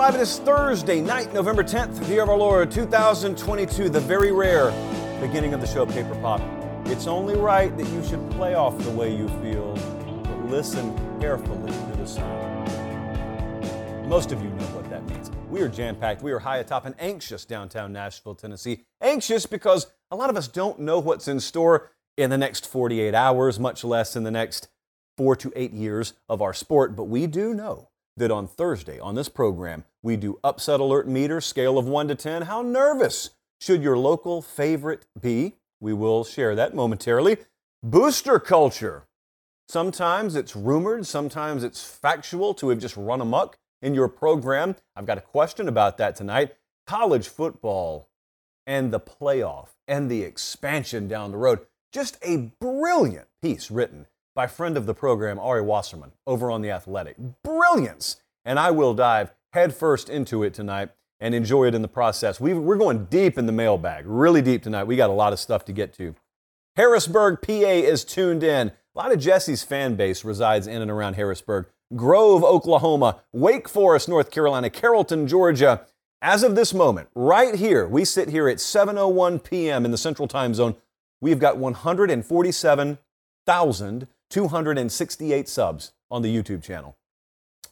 Live. It is Thursday night, November 10th, the year of our Lord 2022, the very rare beginning of the show Paper Pop. It's only right that you should play off the way you feel, but listen carefully to the sound. Most of you know what that means. We are jam packed, we are high atop and anxious downtown Nashville, Tennessee. Anxious because a lot of us don't know what's in store in the next 48 hours, much less in the next four to eight years of our sport, but we do know that on Thursday on this program, we do upset alert meter, scale of 1 to 10. How nervous should your local favorite be? We will share that momentarily. Booster culture. Sometimes it's rumored, sometimes it's factual to have just run amok in your program. I've got a question about that tonight. College football and the playoff and the expansion down the road. Just a brilliant piece written by friend of the program, Ari Wasserman, over on The Athletic. Brilliance! And I will dive headfirst into it tonight and enjoy it in the process. we we're going deep in the mailbag, really deep tonight. We got a lot of stuff to get to. Harrisburg, PA is tuned in. A lot of Jesse's fan base resides in and around Harrisburg. Grove, Oklahoma, Wake Forest, North Carolina, Carrollton, Georgia. As of this moment, right here, we sit here at 7:01 p.m. in the Central Time Zone. We've got 147,268 subs on the YouTube channel.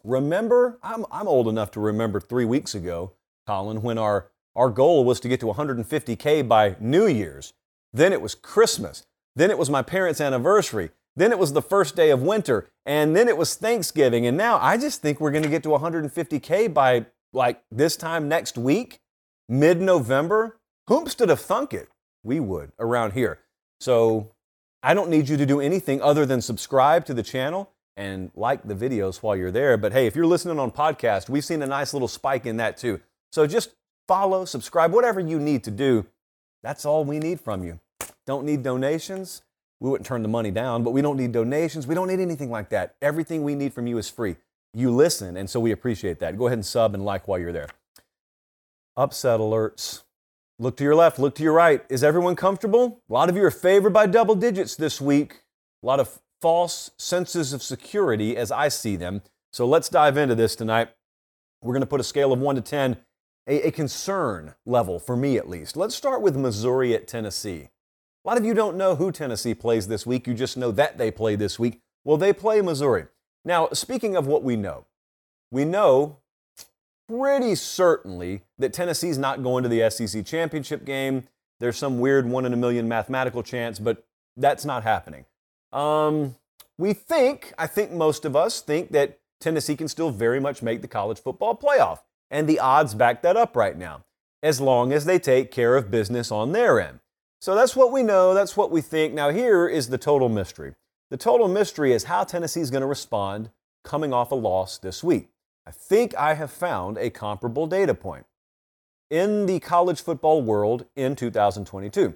Remember, I'm, I'm old enough to remember three weeks ago, Colin, when our, our goal was to get to 150K by New Year's. Then it was Christmas. Then it was my parents' anniversary. Then it was the first day of winter. And then it was Thanksgiving. And now I just think we're going to get to 150K by like this time next week, mid November. Whomst have thunk it? We would around here. So I don't need you to do anything other than subscribe to the channel and like the videos while you're there. But hey, if you're listening on podcast, we've seen a nice little spike in that too. So just follow, subscribe, whatever you need to do. That's all we need from you. Don't need donations. We wouldn't turn the money down, but we don't need donations. We don't need anything like that. Everything we need from you is free. You listen, and so we appreciate that. Go ahead and sub and like while you're there. Upset alerts. Look to your left, look to your right. Is everyone comfortable? A lot of you are favored by double digits this week. A lot of false senses of security as I see them. So let's dive into this tonight. We're going to put a scale of 1 to 10, a, a, concern level for me at least. Let's start with Missouri at Tennessee. A lot of you don't know who Tennessee plays this week, you just know that they play this week. Well, they play Missouri. Now, speaking of what we know, we know pretty certainly that Tennessee's not going to the SEC championship game. There's some weird one in a million mathematical chance, but that's not happening. Um, we think, I think most of us think that Tennessee can still very much make the college football playoff. And the odds back that up right now, as long as they take care of business on their end. So that's what we know, that's what we think. Now, here is the total mystery. The total mystery is how Tennessee's going to respond coming off a loss this week. I think I have found a comparable data point in the college football world in 2022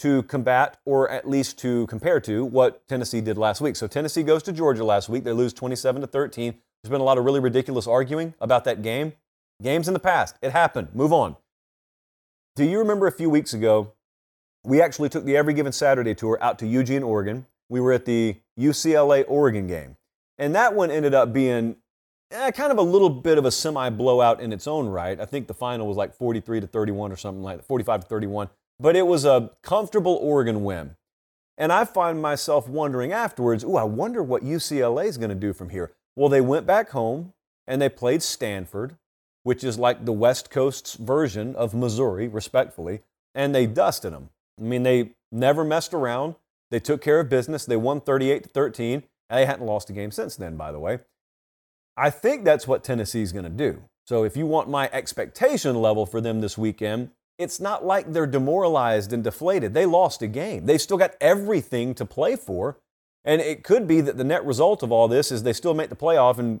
to combat or at least to compare to what Tennessee did last week. So Tennessee goes to Georgia last week. They lose 27 to 13. There's been a lot of really ridiculous arguing about that game. Games in the past. It happened. Move on. Do you remember a few weeks ago, we actually took the Every Given Saturday tour out to Eugene, Oregon. We were at the UCLA Oregon game. And that one ended up being eh, kind of a little bit of a semi blowout in its own right. I think the final was like 43 to 31 or something like that, 45 to 31. But it was a comfortable Oregon win. And I find myself wondering afterwards, ooh, I wonder what UCLA is going to do from here. Well, they went back home and they played Stanford, which is like the West Coast's version of Missouri, respectfully, and they dusted them. I mean, they never messed around. They took care of business. They won 38 to 13. They hadn't lost a game since then, by the way. I think that's what Tennessee's going to do. So if you want my expectation level for them this weekend, it's not like they're demoralized and deflated. They lost a game. They still got everything to play for. And it could be that the net result of all this is they still make the playoff and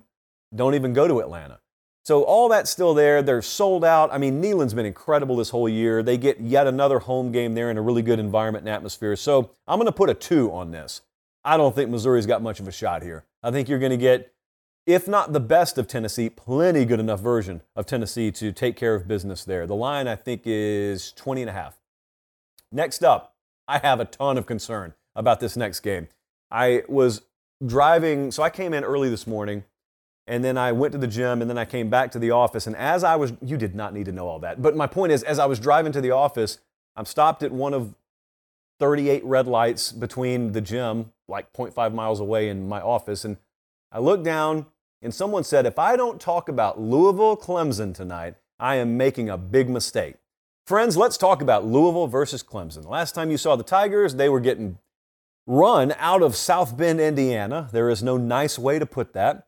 don't even go to Atlanta. So all that's still there. They're sold out. I mean, Neyland's been incredible this whole year. They get yet another home game there in a really good environment and atmosphere. So I'm going to put a two on this. I don't think Missouri's got much of a shot here. I think you're going to get if not the best of Tennessee, plenty good enough version of Tennessee to take care of business there. The line, I think, is 20 and a half. Next up, I have a ton of concern about this next game. I was driving, so I came in early this morning, and then I went to the gym, and then I came back to the office. And as I was, you did not need to know all that, but my point is, as I was driving to the office, I'm stopped at one of 38 red lights between the gym, like 0.5 miles away, in my office, and I look down and someone said, if I don't talk about Louisville Clemson tonight, I am making a big mistake. Friends, let's talk about Louisville versus Clemson. The Last time you saw the Tigers, they were getting run out of South Bend, Indiana. There is no nice way to put that.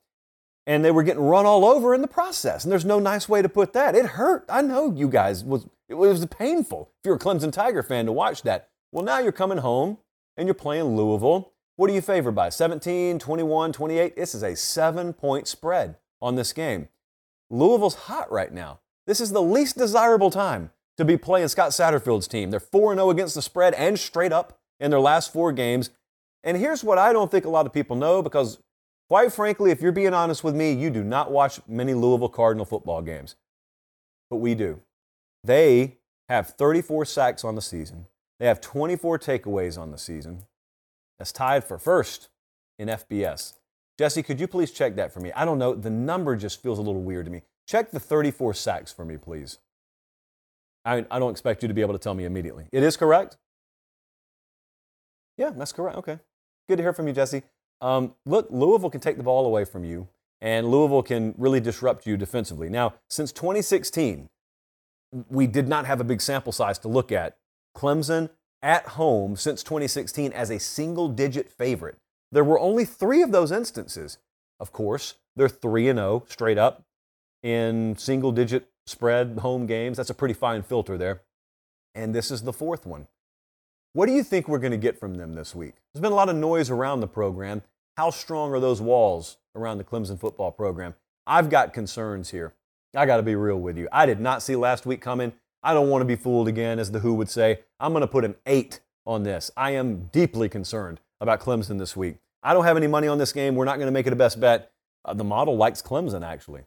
And they were getting run all over in the process. And there's no nice way to put that. It hurt. I know you guys was it was painful if you're a Clemson Tiger fan to watch that. Well, now you're coming home and you're playing Louisville. What are you favored by? 17, 21, 28? This is a seven point spread on this game. Louisville's hot right now. This is the least desirable time to be playing Scott Satterfield's team. They're 4 0 against the spread and straight up in their last four games. And here's what I don't think a lot of people know because, quite frankly, if you're being honest with me, you do not watch many Louisville Cardinal football games. But we do. They have 34 sacks on the season, they have 24 takeaways on the season. That's tied for first in FBS. Jesse, could you please check that for me? I don't know. The number just feels a little weird to me. Check the 34 sacks for me, please. I, I don't expect you to be able to tell me immediately. It is correct? Yeah, that's correct. Okay. Good to hear from you, Jesse. Um, look, Louisville can take the ball away from you, and Louisville can really disrupt you defensively. Now, since 2016, we did not have a big sample size to look at. Clemson at home since 2016 as a single digit favorite. There were only three of those instances. Of course, they're 3 0 straight up in single digit spread home games. That's a pretty fine filter there. And this is the fourth one. What do you think we're going to get from them this week? There's been a lot of noise around the program. How strong are those walls around the Clemson football program? I've got concerns here. I got to be real with you. I did not see last week coming. I don't want to be fooled again, as the Who would say. I'm going to put an eight on this. I am deeply concerned about Clemson this week. I don't have any money on this game. We're not going to make it a best bet. Uh, the model likes Clemson, actually.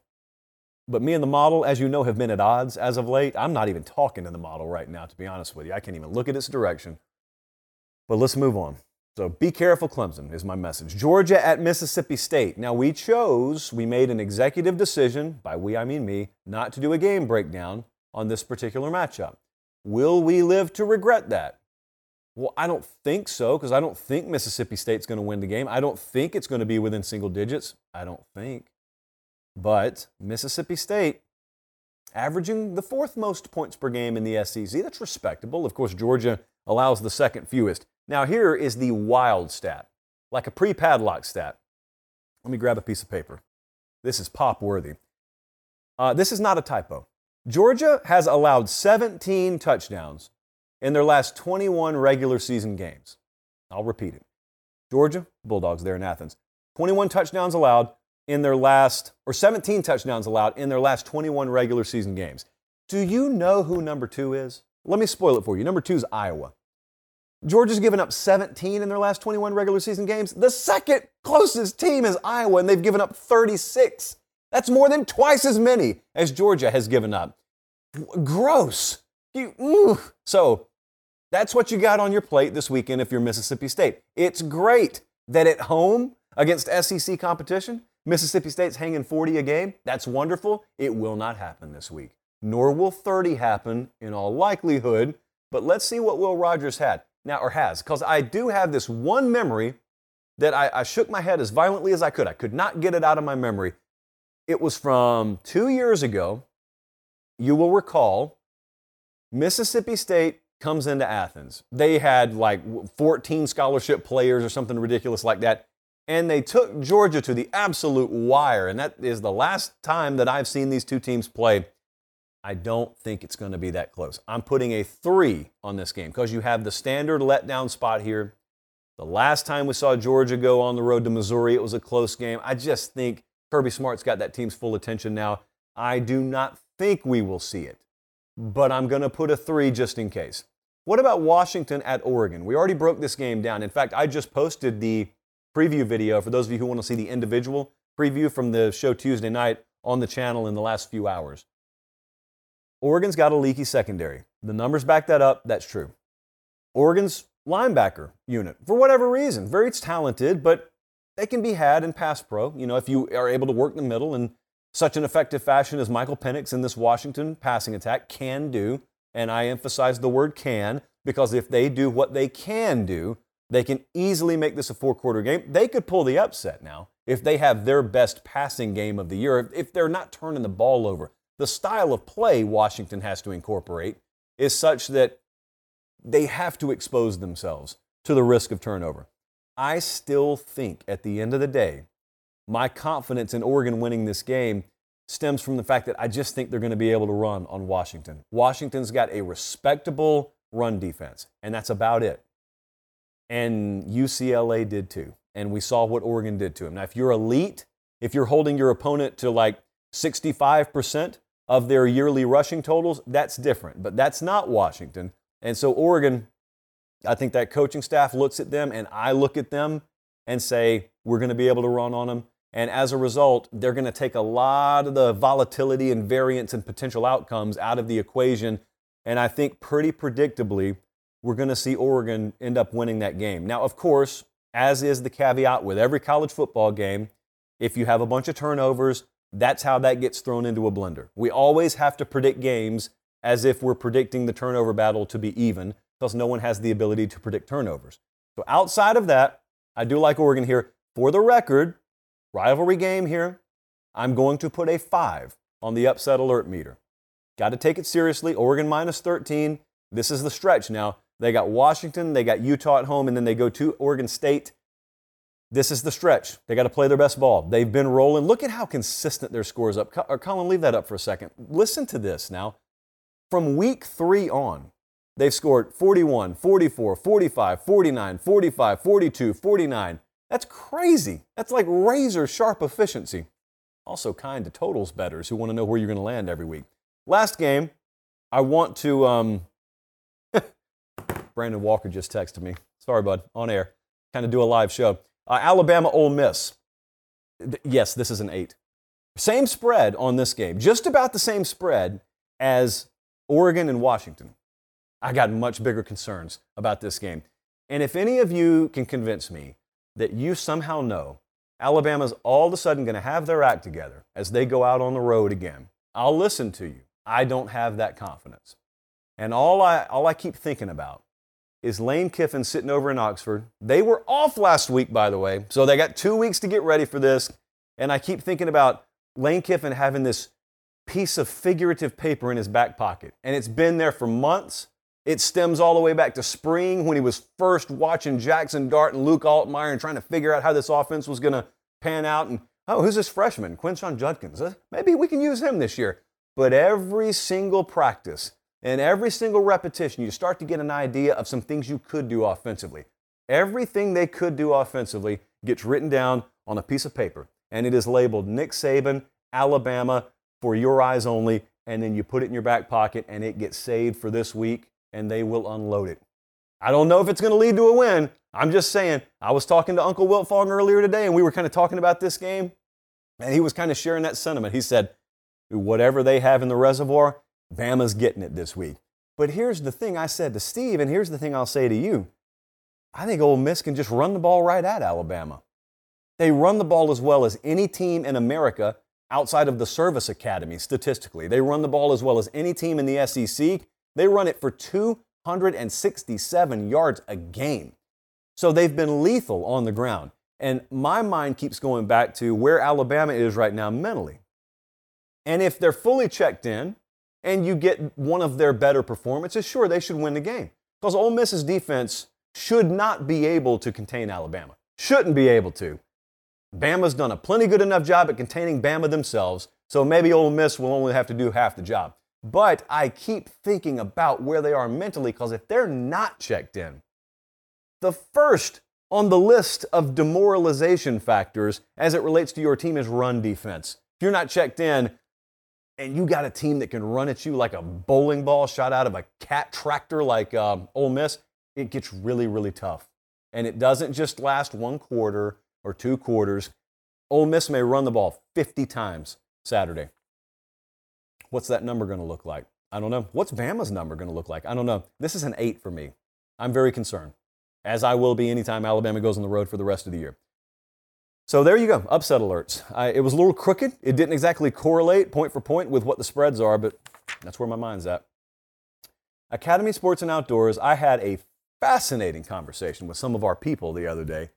But me and the model, as you know, have been at odds as of late. I'm not even talking to the model right now, to be honest with you. I can't even look at its direction. But let's move on. So be careful, Clemson, is my message. Georgia at Mississippi State. Now, we chose, we made an executive decision, by we I mean me, not to do a game breakdown on this particular matchup. Will we live to regret that? Well, I don't think so because I don't think Mississippi State's going to win the game. I don't think it's going to be within single digits. I don't think. But Mississippi State averaging the fourth most points per game in the SEC. That's respectable. Of course, Georgia allows the second fewest. Now, here is the wild stat, like a pre padlock stat. Let me grab a piece of paper. This is pop worthy. Uh, this is not a typo. Georgia has allowed 17 touchdowns in their last 21 regular season games. I'll repeat it. Georgia, Bulldogs there in Athens, 21 touchdowns allowed in their last, or 17 touchdowns allowed in their last 21 regular season games. Do you know who number two is? Let me spoil it for you. Number two is Iowa. Georgia's given up 17 in their last 21 regular season games. The second closest team is Iowa, and they've given up 36. That's more than twice as many as Georgia has given up. Gross. You, mm. so that's what you got on your plate this weekend if you're Mississippi State. It's great that at home against SEC competition, Mississippi State's hanging 40 a game. That's wonderful. It will not happen this week, nor will 30 happen in all likelihood. But let's see what Will Rogers had now or has, because I do have this one memory that I, I shook my head as violently as I could. I could not get it out of my memory. It was from two years ago. You will recall Mississippi State comes into Athens. They had like 14 scholarship players or something ridiculous like that. And they took Georgia to the absolute wire. And that is the last time that I've seen these two teams play. I don't think it's going to be that close. I'm putting a three on this game because you have the standard letdown spot here. The last time we saw Georgia go on the road to Missouri, it was a close game. I just think Kirby Smart's got that team's full attention now. I do not think we will see it, but I'm going to put a three just in case. What about Washington at Oregon? We already broke this game down. In fact, I just posted the preview video for those of you who want to see the individual preview from the show Tuesday night on the channel in the last few hours. Oregon's got a leaky secondary. The numbers back that up. That's true. Oregon's linebacker unit, for whatever reason, very talented, but they can be had in pass pro. You know, if you are able to work the middle in such an effective fashion as Michael Penix in this Washington passing attack can do. And I emphasize the word can because if they do what they can do, they can easily make this a four quarter game. They could pull the upset now if they have their best passing game of the year, if they're not turning the ball over the style of play Washington has to incorporate is such that they have to expose themselves to the risk of turnover. I still think at the end of the day, my confidence in Oregon winning this game stems from the fact that I just think they're going to be able to run on Washington. Washington's got a respectable run defense, and that's about it. And UCLA did too. And we saw what Oregon did to them. Now, if you're elite, if you're holding your opponent to like 65%, of their yearly rushing totals, that's different. But that's not Washington. And so Oregon, I think that coaching staff looks at them and I look at them and say, we're going to be able to run on them. And as a result, they're going to take a lot of the volatility and variance and potential outcomes out of the equation. And I think pretty predictably, we're going to see Oregon end up winning that game. Now, of course, as is the caveat with every college football game, if you have a bunch of turnovers, that's how that gets thrown into a blender. We always have to predict games as if we're predicting the turnover battle to be even because no one has the ability to predict turnovers. So outside of that, I do like Oregon here. For the record, rivalry game here, I'm going to put a five on the upset alert meter. Got to take it seriously. Oregon minus 13. This is the stretch now. They got Washington, they got Utah at home, and then they go to Oregon State this is the stretch. They got to play their best ball. They've been rolling. Look at how consistent their scores up. Colin, leave that up for a second. Listen to this now. From week three on, they've scored 41, 44, 45, 49, 45, 42, 49. That's crazy. That's like razor sharp efficiency. Also kind to totals betters who want to know where you're going to land every week. Last game, I want to. Um, Brandon Walker just texted me. Sorry, bud. On air. Kind of do a live show. Uh, Alabama Ole Miss. Yes, this is an eight. Same spread on this game, just about the same spread as Oregon and Washington. I got much bigger concerns about this game. And if any of you can convince me that you somehow know Alabama's all of a sudden going to have their act together as they go out on the road again, I'll listen to you. I don't have that confidence. And all I, all I keep thinking about is Lane Kiffin sitting over in Oxford. They were off last week, by the way, so they got two weeks to get ready for this. And I keep thinking about Lane Kiffin having this piece of figurative paper in his back pocket. And it's been there for months. It stems all the way back to spring when he was first watching Jackson Dart and Luke Altmyer and trying to figure out how this offense was going to pan out. And oh, who's this freshman? Quinshon Judkins. Uh, maybe we can use him this year. But every single practice, and every single repetition, you start to get an idea of some things you could do offensively. Everything they could do offensively gets written down on a piece of paper, and it is labeled Nick Saban, Alabama, for your eyes only, and then you put it in your back pocket, and it gets saved for this week, and they will unload it. I don't know if it's going to lead to a win. I'm just saying, I was talking to Uncle Wilt Fong earlier today, and we were kind of talking about this game, and he was kind of sharing that sentiment. He said, whatever they have in the reservoir, Bama's getting it this week. But here's the thing I said to Steve, and here's the thing I'll say to you. I think Ole Miss can just run the ball right at Alabama. They run the ball as well as any team in America outside of the service academy statistically. They run the ball as well as any team in the SEC. They run it for 267 yards a game. So they've been lethal on the ground. And my mind keeps going back to where Alabama is right now mentally. And if they're fully checked in and you get one of their better performances, sure, they should win the game. Because Ole Miss's defense should not be able to contain Alabama. Shouldn't be able to. Bama's done a plenty good enough job at containing Bama themselves, so maybe Ole Miss will only have to do half the job. But I keep thinking about where they are mentally because if they're not checked in, the first on the list of demoralization factors as it relates to your team is run defense. If you're not checked in and you got a team that can run at you like a bowling ball shot out of a cat tractor like um, Ole Miss, it gets really, really tough. And it doesn't just last one quarter or two quarters. Ole Miss may run the ball 50 times Saturday. What's that number going to look like? I don't know. What's Bama's number going to look like? I don't know. This is an eight for me. I'm very concerned, as I will be anytime Alabama goes on the road for the rest of the year. So there you go, upset alerts. I, it was a little crooked. It didn't exactly correlate point for point with what the spreads are, but that's where my mind's at. Academy Sports and Outdoors, I had a fascinating conversation with some of our people the other day.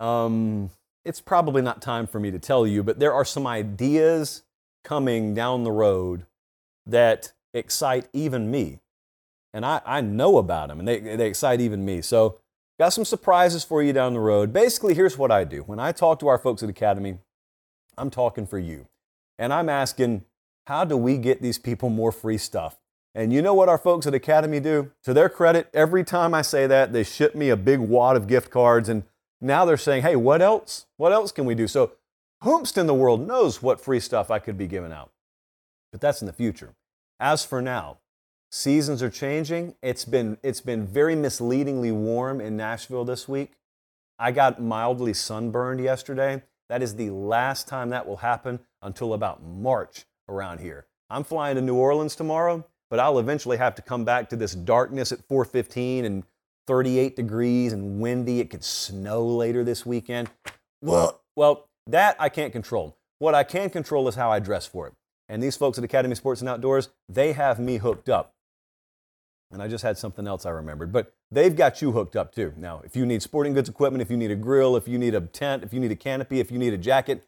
Um, it's probably not time for me to tell you, but there are some ideas coming down the road that excite even me. And I, I know about them and they, they excite even me. So, got some surprises for you down the road. Basically, here's what I do when I talk to our folks at Academy, I'm talking for you. And I'm asking, how do we get these people more free stuff? And you know what our folks at Academy do? To their credit, every time I say that, they ship me a big wad of gift cards. And now they're saying, hey, what else? What else can we do? So, whomst in the world knows what free stuff I could be giving out? But that's in the future. As for now, seasons are changing. It's been, it's been very misleadingly warm in Nashville this week. I got mildly sunburned yesterday. That is the last time that will happen until about March around here. I'm flying to New Orleans tomorrow but I'll eventually have to come back to this darkness at 4:15 and 38 degrees and windy. It could snow later this weekend. Well, well, that I can't control. What I can control is how I dress for it. And these folks at Academy Sports and Outdoors, they have me hooked up. And I just had something else I remembered, but they've got you hooked up too. Now, if you need sporting goods equipment, if you need a grill, if you need a tent, if you need a canopy, if you need a jacket,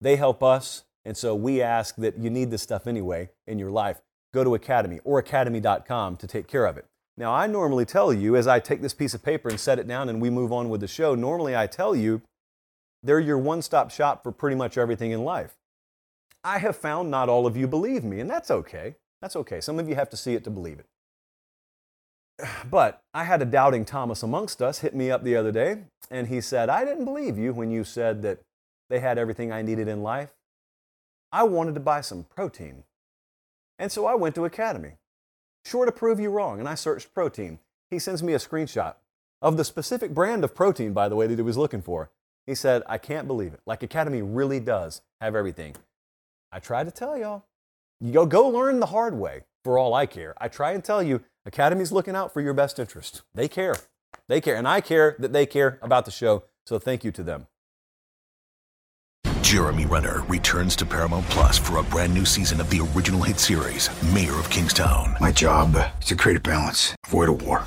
they help us. And so we ask that you need this stuff anyway in your life go to Academy or academy.com to take care of it. Now, I normally tell you, as I take this piece of paper and set it down and we move on with the show, normally I tell you they're your one stop shop for pretty much everything in life. I have found not all of you believe me, and that's okay. That's okay. Some of you have to see it to believe it. But I had a doubting Thomas amongst us hit me up the other day, and he said, I didn't believe you when you said that they had everything I needed in life. I wanted to buy some protein. And so I went to Academy. Sure to prove you wrong, and I searched protein. He sends me a screenshot of the specific brand of protein, by the way, that he was looking for. He said, I can't believe it. Like Academy really does have everything. I try to tell y'all. You go, go learn the hard way for all I care. I try and tell you, Academy's looking out for your best interest. They care. They care. And I care that they care about the show. So thank you to them. Jeremy Renner returns to Paramount Plus for a brand new season of the original hit series, Mayor of Kingstown. My job is to create a balance, avoid a war.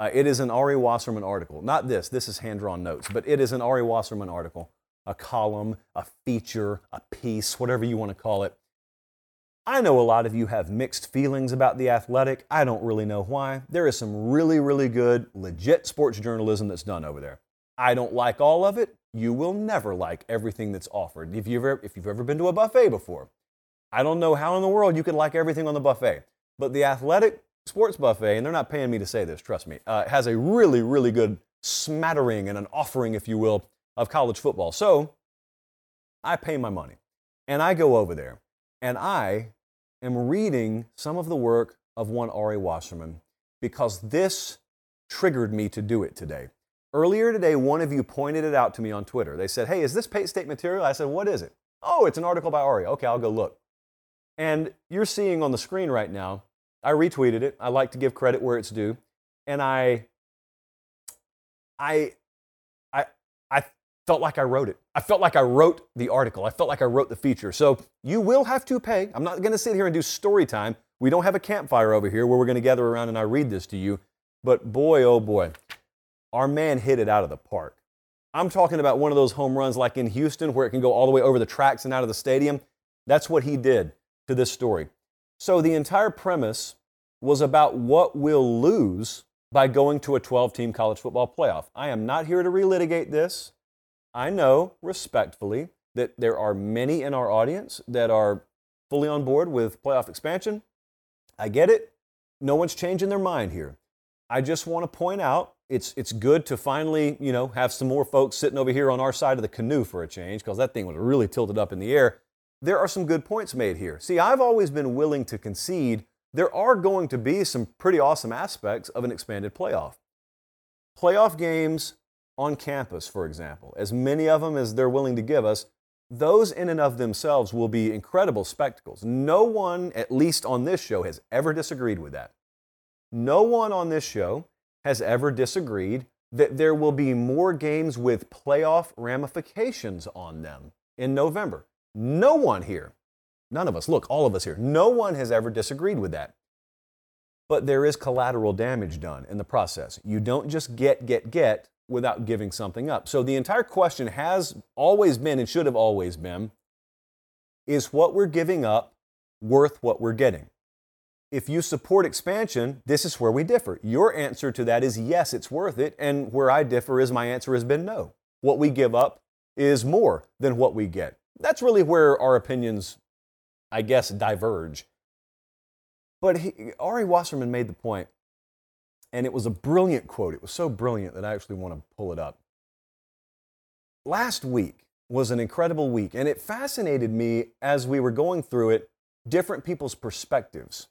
Uh, it is an Ari Wasserman article. Not this, this is hand drawn notes, but it is an Ari Wasserman article, a column, a feature, a piece, whatever you want to call it. I know a lot of you have mixed feelings about the athletic. I don't really know why. There is some really, really good, legit sports journalism that's done over there. I don't like all of it. You will never like everything that's offered. If you've ever, if you've ever been to a buffet before, I don't know how in the world you can like everything on the buffet, but the athletic sports buffet, and they're not paying me to say this, trust me, uh, has a really, really good smattering and an offering, if you will, of college football. So I pay my money. And I go over there and I am reading some of the work of one Ari Wasserman because this triggered me to do it today. Earlier today, one of you pointed it out to me on Twitter. They said, Hey, is this Pate State material? I said, What is it? Oh, it's an article by Ari. Okay, I'll go look. And you're seeing on the screen right now, I retweeted it. I like to give credit where it's due. And I, I, I, I felt like I wrote it. I felt like I wrote the article. I felt like I wrote the feature. So you will have to pay. I'm not going to sit here and do story time. We don't have a campfire over here where we're going to gather around and I read this to you. But boy, oh boy, our man hit it out of the park. I'm talking about one of those home runs like in Houston where it can go all the way over the tracks and out of the stadium. That's what he did to this story. So the entire premise was about what we'll lose by going to a 12 team college football playoff. I am not here to relitigate this. I know respectfully that there are many in our audience that are fully on board with playoff expansion. I get it. No one's changing their mind here. I just want to point out it's, it's good to finally, you know, have some more folks sitting over here on our side of the canoe for a change because that thing was really tilted up in the air. There are some good points made here. See, I've always been willing to concede there are going to be some pretty awesome aspects of an expanded playoff. Playoff games on campus, for example, as many of them as they're willing to give us, those in and of themselves will be incredible spectacles. No one, at least on this show, has ever disagreed with that. No one on this show has ever disagreed that there will be more games with playoff ramifications on them in November. No one here, none of us, look, all of us here, no one has ever disagreed with that. But there is collateral damage done in the process. You don't just get, get, get without giving something up. So the entire question has always been and should have always been is what we're giving up worth what we're getting? If you support expansion, this is where we differ. Your answer to that is yes, it's worth it. And where I differ is my answer has been no. What we give up is more than what we get. That's really where our opinions, I guess, diverge. But he, Ari Wasserman made the point, and it was a brilliant quote. It was so brilliant that I actually want to pull it up. Last week was an incredible week, and it fascinated me as we were going through it, different people's perspectives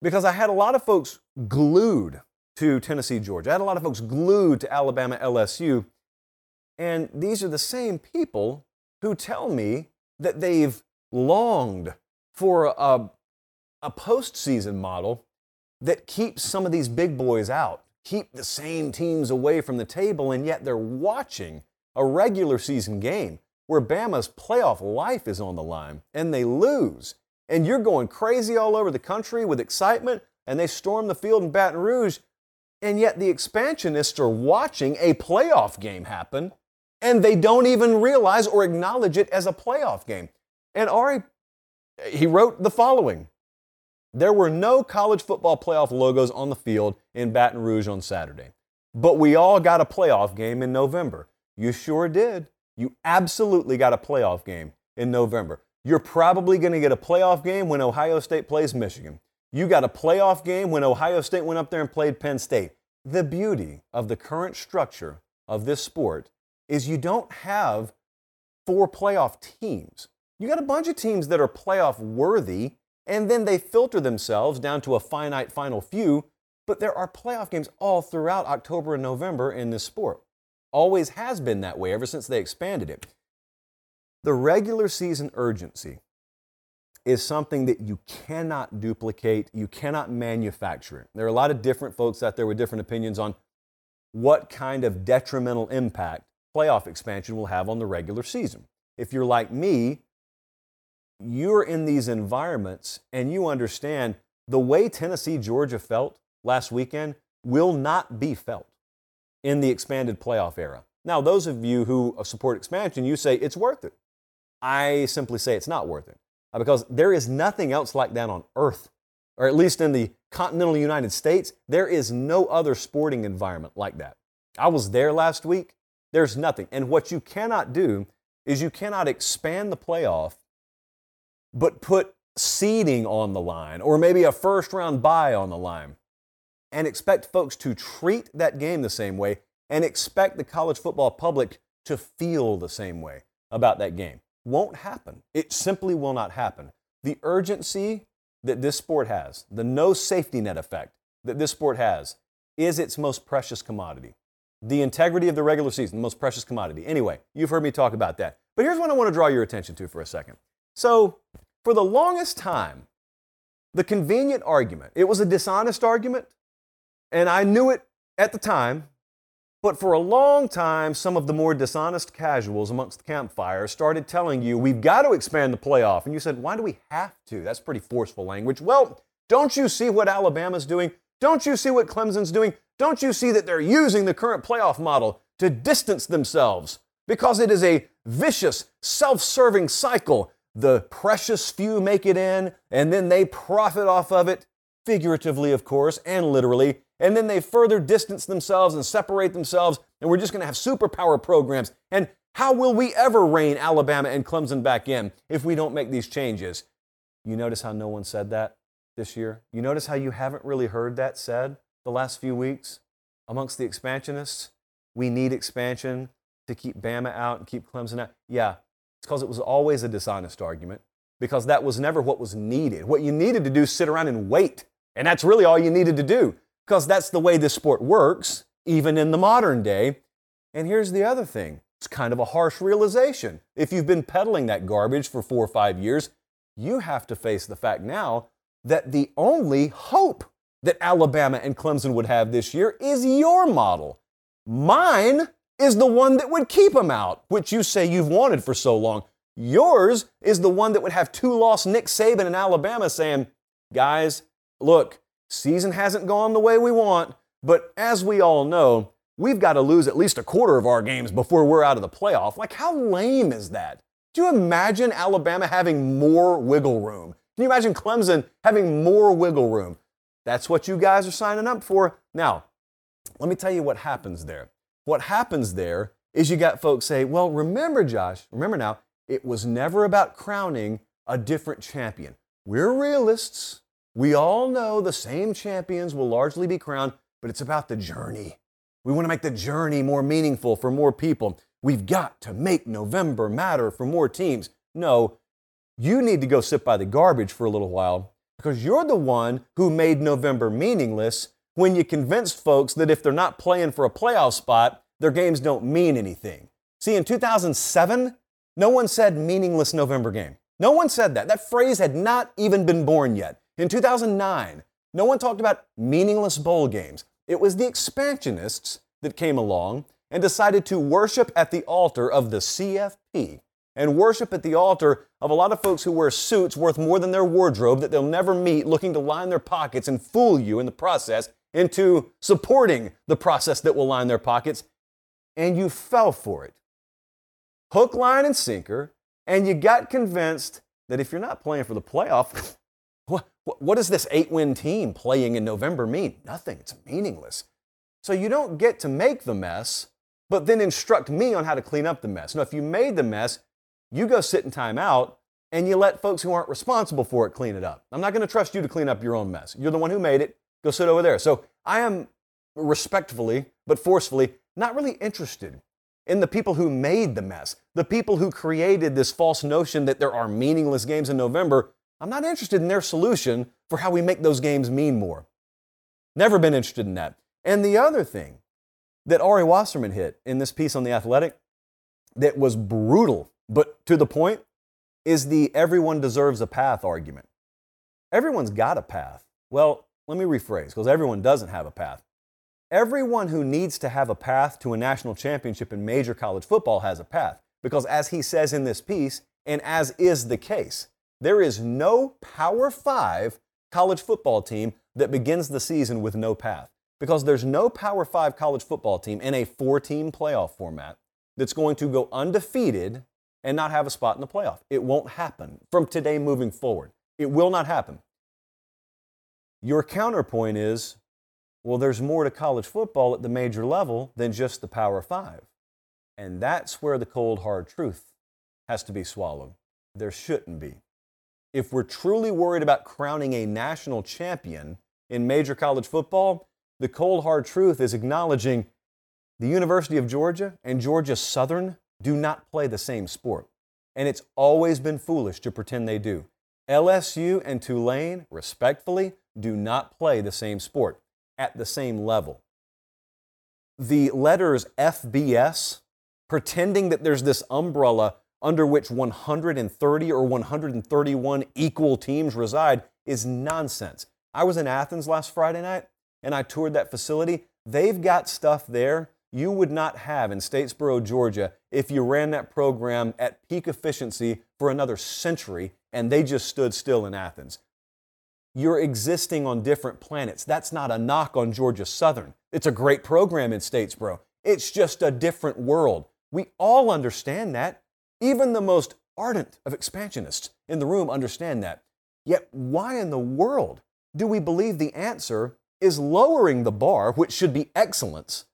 because I had a lot of folks glued to Tennessee, Georgia. I had a lot of folks glued to Alabama, LSU. And these are the same people who tell me that they've longed for a, a postseason model that keeps some of these big boys out, keep the same teams away from the table, and yet they're watching a regular season game where Bama's playoff life is on the line and they lose. And you're going crazy all over the country with excitement, and they storm the field in Baton Rouge, and yet the expansionists are watching a playoff game happen, and they don't even realize or acknowledge it as a playoff game. And Ari, he wrote the following There were no college football playoff logos on the field in Baton Rouge on Saturday, but we all got a playoff game in November. You sure did. You absolutely got a playoff game in November. You're probably going to get a playoff game when Ohio State plays Michigan. You got a playoff game when Ohio State went up there and played Penn State. The beauty of the current structure of this sport is you don't have four playoff teams. You got a bunch of teams that are playoff worthy, and then they filter themselves down to a finite final few. But there are playoff games all throughout October and November in this sport. Always has been that way ever since they expanded it. The regular season urgency is something that you cannot duplicate, you cannot manufacture it. There are a lot of different folks out there with different opinions on what kind of detrimental impact playoff expansion will have on the regular season. If you're like me, you're in these environments and you understand the way Tennessee, Georgia felt last weekend will not be felt in the expanded playoff era. Now, those of you who support expansion, you say it's worth it. I simply say it's not worth it uh, because there is nothing else like that on earth, or at least in the continental United States. There is no other sporting environment like that. I was there last week. There's nothing. And what you cannot do is you cannot expand the playoff, but put seeding on the line or maybe a first round bye on the line and expect folks to treat that game the same way and expect the college football public to feel the same way about that game. won't happen. It simply will not happen. The urgency that this sport has, the no safety net effect that this sport has, is its most precious commodity. The integrity of the regular season, the most precious commodity. Anyway, you've heard me talk about that. But here's what I want to draw your attention to for a second. So, for the longest time, the convenient argument, it was a dishonest argument, and I knew it at the time, but for a long time, some of the more dishonest casuals amongst the campfires started telling you, we've got to expand the playoff. And you said, why do we have to? That's pretty forceful language. Well, don't you see what Alabama's doing? Don't you see what Clemson's doing? Don't you see that they're using the current playoff model to distance themselves? Because it is a vicious, self serving cycle. The precious few make it in, and then they profit off of it, figuratively, of course, and literally and then they further distance themselves and separate themselves, and we're just going to have superpower programs. And how will we ever rein Alabama and Clemson back in if we don't make these changes? You notice how no one said that this year? You notice how you haven't really heard that said the last few weeks amongst the expansionists? We need expansion to keep Bama out and keep Clemson out. Yeah, it's because it was always a dishonest argument because that was never what was needed. What you needed to do is sit around and wait. And that's really all you needed to do because that's the way this sport works, even in the modern day. And here's the other thing it's kind of a harsh realization. If you've been peddling that garbage for four or five years, you have to face the fact now that the only hope that Alabama and Clemson would have this year is your model. Mine is the one that would keep them out, which you say you've wanted for so long. Yours is the one that would have two lost Nick Saban in Alabama saying, guys, look, Season hasn't gone the way we want, but as we all know, we've got to lose at least a quarter of our games before we're out of the playoff. Like, how lame is that? Do you imagine Alabama having more wiggle room? Can you imagine Clemson having more wiggle room? That's what you guys are signing up for. Now, let me tell you what happens there. What happens there is you got folks say, well, remember, Josh, remember now, it was never about crowning a different champion. We're realists. We all know the same champions will largely be crowned, but it's about the journey. We want to make the journey more meaningful for more people. We've got to make November matter for more teams. No, you need to go sit by the garbage for a little while because you're the one who made November meaningless when you convinced folks that if they're not playing for a playoff spot, their games don't mean anything. See, in 2007, no one said meaningless November game. No one said that. That phrase had not even been born yet. In 2009, no one talked about meaningless bowl games. It was the expansionists that came along and decided to worship at the altar of the CFP and worship at the altar of a lot of folks who wear suits worth more than their wardrobe that they'll never meet, looking to line their pockets and fool you in the process into supporting the process that will line their pockets. And you fell for it. Hook, line, and sinker. And you got convinced that if you're not playing for the playoff, What does this eight win team playing in November mean? Nothing. It's meaningless. So you don't get to make the mess, but then instruct me on how to clean up the mess. Now, if you made the mess, you go sit in timeout and you let folks who aren't responsible for it clean it up. I'm not going to trust you to clean up your own mess. You're the one who made it. Go sit over there. So I am respectfully, but forcefully, not really interested in the people who made the mess, the people who created this false notion that there are meaningless games in November I'm not interested in their solution for how we make those games mean more. Never been interested in that. And the other thing that Ari Wasserman hit in this piece on The Athletic that was brutal, but to the point, is the everyone deserves a path argument. Everyone's got a path. Well, let me rephrase, because everyone doesn't have a path. Everyone who needs to have a path to a national championship in major college football has a path. Because as he says in this piece, and as is the case, there is no Power Five college football team that begins the season with no path because there's no Power Five college football team in a four team playoff format that's going to go undefeated and not have a spot in the playoff. It won't happen from today moving forward. It will not happen. Your counterpoint is well, there's more to college football at the major level than just the Power Five. And that's where the cold, hard truth has to be swallowed. There shouldn't be if we're truly worried about crowning a national champion in major college football, the cold hard truth is acknowledging the University of Georgia and Georgia Southern do not play the same sport. and it's always been foolish to pretend they do. LSU and Tulane, respectfully, do not play the same sport at the same level. The letters FBS, pretending that there's this umbrella under which 130 or 131 equal teams reside, is nonsense. I was in Athens last Friday night and I toured that facility. They've got stuff there you would not have in Statesboro, Georgia, if you ran that program at peak efficiency for another century and they just stood still in Athens. You're existing on different planets. That's not a knock on Georgia Southern. It's a great program in Statesboro. It's just a different world. We all understand that. Even the most ardent of expansionists in the room understand that. Yet, why in the world do we believe the answer is lowering the bar, which should be excellence,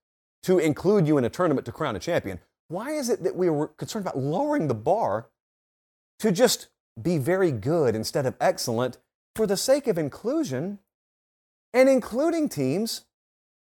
to include you in a tournament to crown a champion? Why is it that we are concerned about lowering the bar to just be very good instead of excellent for the sake of inclusion and including teams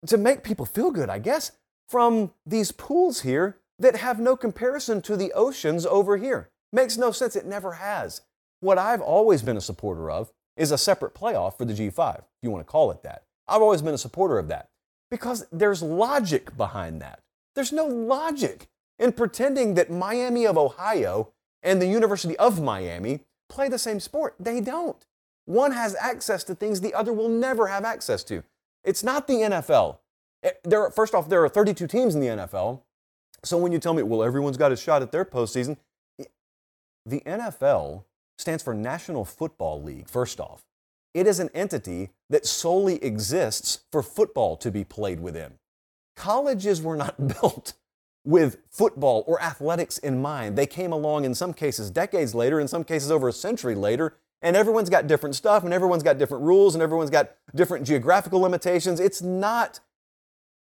to make people feel good, I guess, from these pools here that have no comparison to the oceans over here? Makes no sense. It never has. What I've always been a supporter of is a separate playoff for the G5, if you want to call it that. I've always been a supporter of that because there's logic behind that. There's no logic in pretending that Miami of Ohio and the University of Miami play the same sport. They don't. One has access to things the other will never have access to. It's not the NFL. Eh, there, first off, there are 32 teams in the NFL. So when you tell me, well, everyone's got a shot at their postseason, the NFL stands for National Football League, first off. It is an entity that solely exists for football to be played within. Colleges were not built with football or athletics in mind. They came along in some cases decades later, in some cases over a century later, and everyone's got different stuff and everyone's got different rules and everyone's got different geographical limitations. It's not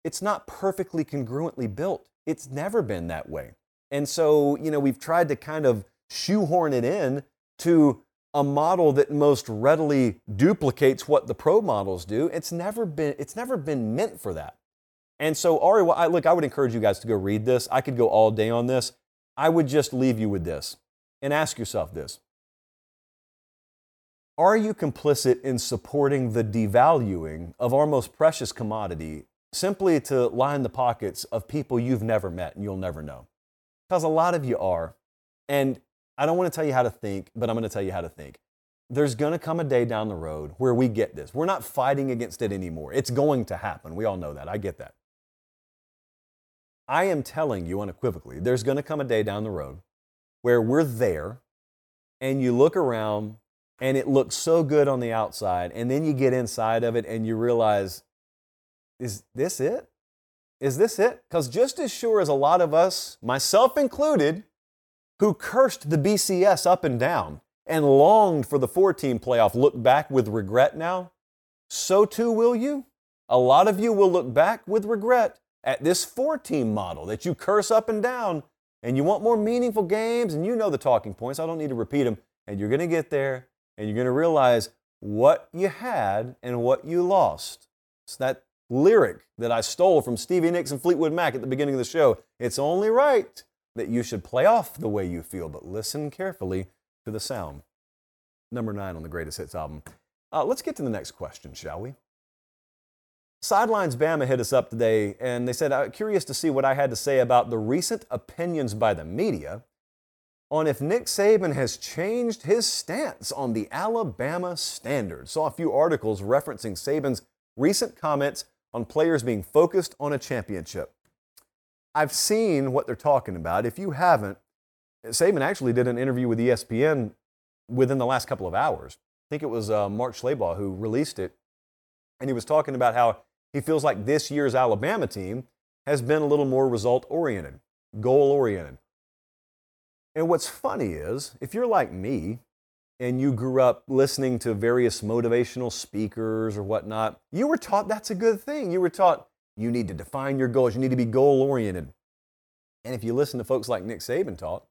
it's not perfectly congruently built. It's never been that way. And so, you know, we've tried to kind of shoehorn it in to a model that most readily duplicates what the pro models do. It's never been, it's never been meant for that. And so, Ari, well, I, look, I would encourage you guys to go read this. I could go all day on this. I would just leave you with this and ask yourself this Are you complicit in supporting the devaluing of our most precious commodity simply to line the pockets of people you've never met and you'll never know? Because a lot of you are. And I don't want to tell you how to think, but I'm going to tell you how to think. There's going to come a day down the road where we get this. We're not fighting against it anymore. It's going to happen. We all know that. I get that. I am telling you unequivocally, there's going to come a day down the road where we're there and you look around and it looks so good on the outside, and then you get inside of it and you realize, is this it? Is this it? Because just as sure as a lot of us, myself included, who cursed the BCS up and down and longed for the four team playoff look back with regret now, so too will you. A lot of you will look back with regret at this four team model that you curse up and down, and you want more meaningful games, and you know the talking points. I don't need to repeat them. And you're going to get there, and you're going to realize what you had and what you lost. It's that lyric that I stole from Stevie Nicks and Fleetwood Mac at the beginning of the show. It's only right that you should play off the way you feel, but listen carefully to the sound. Number nine on the greatest hits album. Uh, let's get to the next question, shall we? Sidelines Bama hit us up today and they said, I'm curious to see what I had to say about the recent opinions by the media on if Nick Saban has changed his stance on the Alabama standard. Saw a few articles referencing Saban's recent comments on players being focused on a championship. I've seen what they're talking about. If you haven't, Saban actually did an interview with ESPN within the last couple of hours. I think it was uh, Mark Schlabach who released it. And he was talking about how he feels like this year's Alabama team has been a little more result oriented, goal oriented. And what's funny is, if you're like me and you grew up listening to various motivational speakers or whatnot, you were taught that's a good thing. You were taught you need to define your goals. You need to be goal oriented. And if you listen to folks like Nick Saban talk,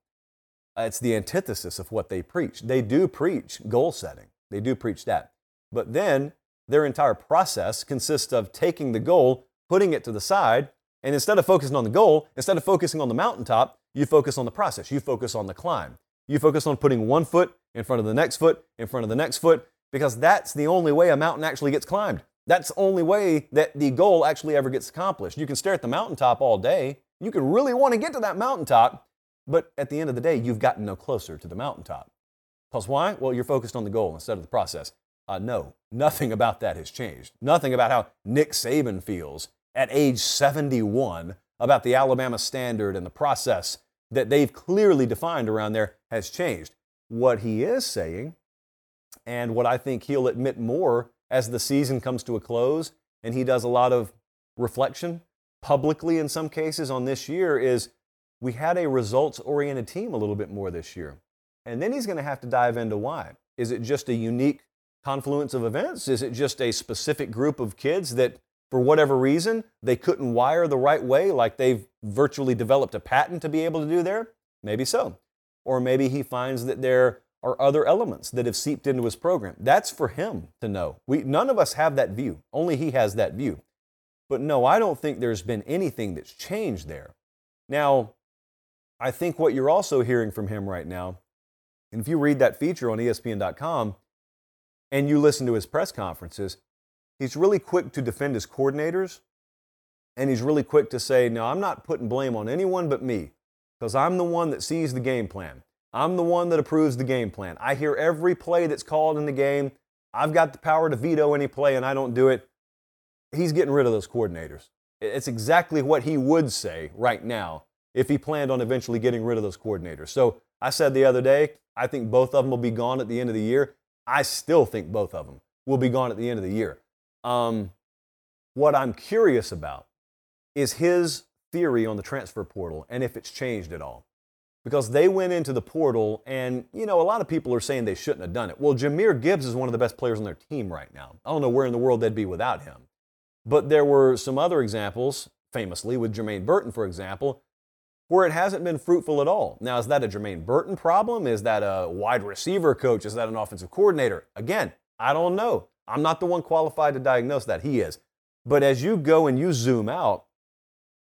uh, it's the antithesis of what they preach. They do preach goal setting, they do preach that. But then their entire process consists of taking the goal, putting it to the side, and instead of focusing on the goal, instead of focusing on the mountaintop, you focus on the process, you focus on the climb. You focus on putting one foot in front of the next foot, in front of the next foot, because that's the only way a mountain actually gets climbed. That's the only way that the goal actually ever gets accomplished. You can stare at the mountaintop all day. You can really want to get to that mountaintop, but at the end of the day, you've gotten no closer to the mountaintop. Because why? Well, you're focused on the goal instead of the process. Uh, no, nothing about that has changed. Nothing about how Nick Saban feels at age 71 about the Alabama standard and the process that they've clearly defined around there has changed. What he is saying, and what I think he'll admit more as the season comes to a close and he does a lot of reflection publicly in some cases on this year, is we had a results oriented team a little bit more this year. And then he's going to have to dive into why. Is it just a unique confluence of events? Is it just a specific group of kids that, for whatever reason, they couldn't wire the right way, like they've virtually developed a patent to be able to do there? Maybe so. Or maybe he finds that there are other elements that have seeped into his program. That's for him to know. We, none of us have that view, only he has that view. But no, I don't think there's been anything that's changed there. Now, I think what you're also hearing from him right now, and if you read that feature on ESPN.com and you listen to his press conferences, he's really quick to defend his coordinators and he's really quick to say, No, I'm not putting blame on anyone but me because I'm the one that sees the game plan. I'm the one that approves the game plan. I hear every play that's called in the game. I've got the power to veto any play and I don't do it. He's getting rid of those coordinators. It's exactly what he would say right now if he planned on eventually getting rid of those coordinators. So I said the other day, I think both of them will be gone at the end of the year. I still think both of them will be gone at the end of the year. Um, what I'm curious about is his theory on the transfer portal and if it's changed at all. Because they went into the portal, and you know, a lot of people are saying they shouldn't have done it. Well, Jahmyr Gibbs is one of the best players on their team right now. I don't know where in the world they'd be without him. But there were some other examples, famously with Jermaine Burton, for example, where it hasn't been fruitful at all. Now, is that a Jermaine Burton problem? Is that a wide receiver coach? Is that an offensive coordinator? Again, I don't know. I'm not the one qualified to diagnose that. He is. But as you go and you zoom out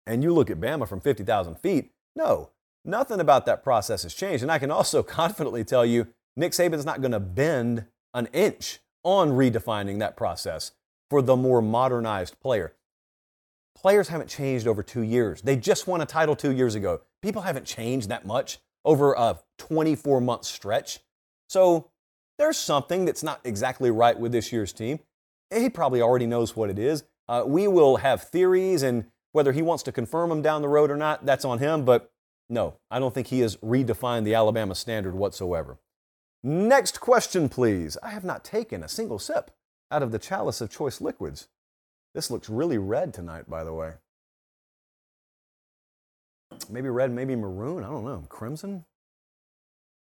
and you look at Bama from 50,000 feet, no, nothing about that process has changed. And I can also confidently tell you Nick Saban's not going to bend an inch on redefining that process for the more modernized player players haven't changed over two years. They just won a title two years ago. People haven't changed that much over a 24 month stretch. So there's something that's not exactly right with this year's team. He probably already knows what it is. Uh, we will have theories, and whether he wants to confirm them down the road or not, that's on him. But no, I don't think he has redefined the Alabama standard whatsoever. Next question, please. I have not taken a single sip out of the chalice of choice liquids. This looks really red tonight, by the way. Maybe red, maybe maroon. I don't know. Crimson?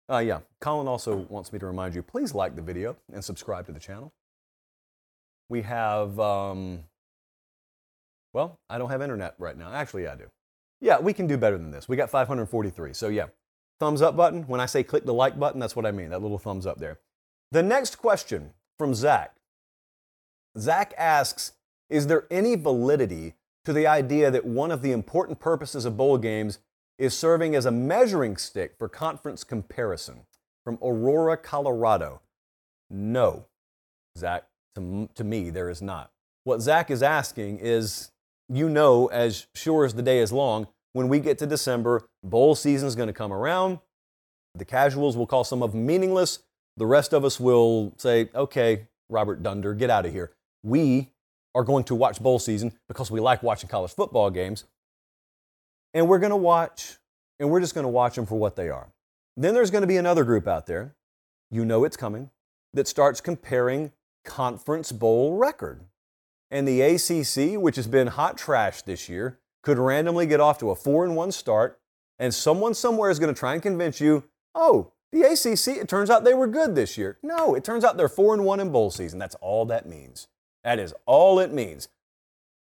Uh, yeah, Colin also wants me to remind you please like the video and subscribe to the channel. We have, um, well, I don't have internet right now. Actually, I do. Yeah, we can do better than this. We got 543. So, yeah, thumbs up button. When I say click the like button, that's what I mean, that little thumbs up there. The next question from Zach. Zach asks is there any validity to the idea that one of the important purposes of bowl games is serving as a measuring stick for conference comparison? From Aurora, Colorado. No, Zach, to, to me, there is not. What Zach is asking is you know, as sure as the day is long, when we get to December, bowl season is going to come around. The casuals will call some of them meaningless. The rest of us will say, okay, Robert Dunder, get out of here. We are going to watch bowl season because we like watching college football games. And we're going to watch, and we're just going to watch them for what they are. Then there's going to be another group out there, you know it's coming, that starts comparing conference bowl record. And the ACC, which has been hot trash this year, could randomly get off to a 4 and 1 start, and someone somewhere is going to try and convince you, oh, the ACC, it turns out they were good this year. No, it turns out they're 4 and 1 in bowl season. That's all that means. That is all it means.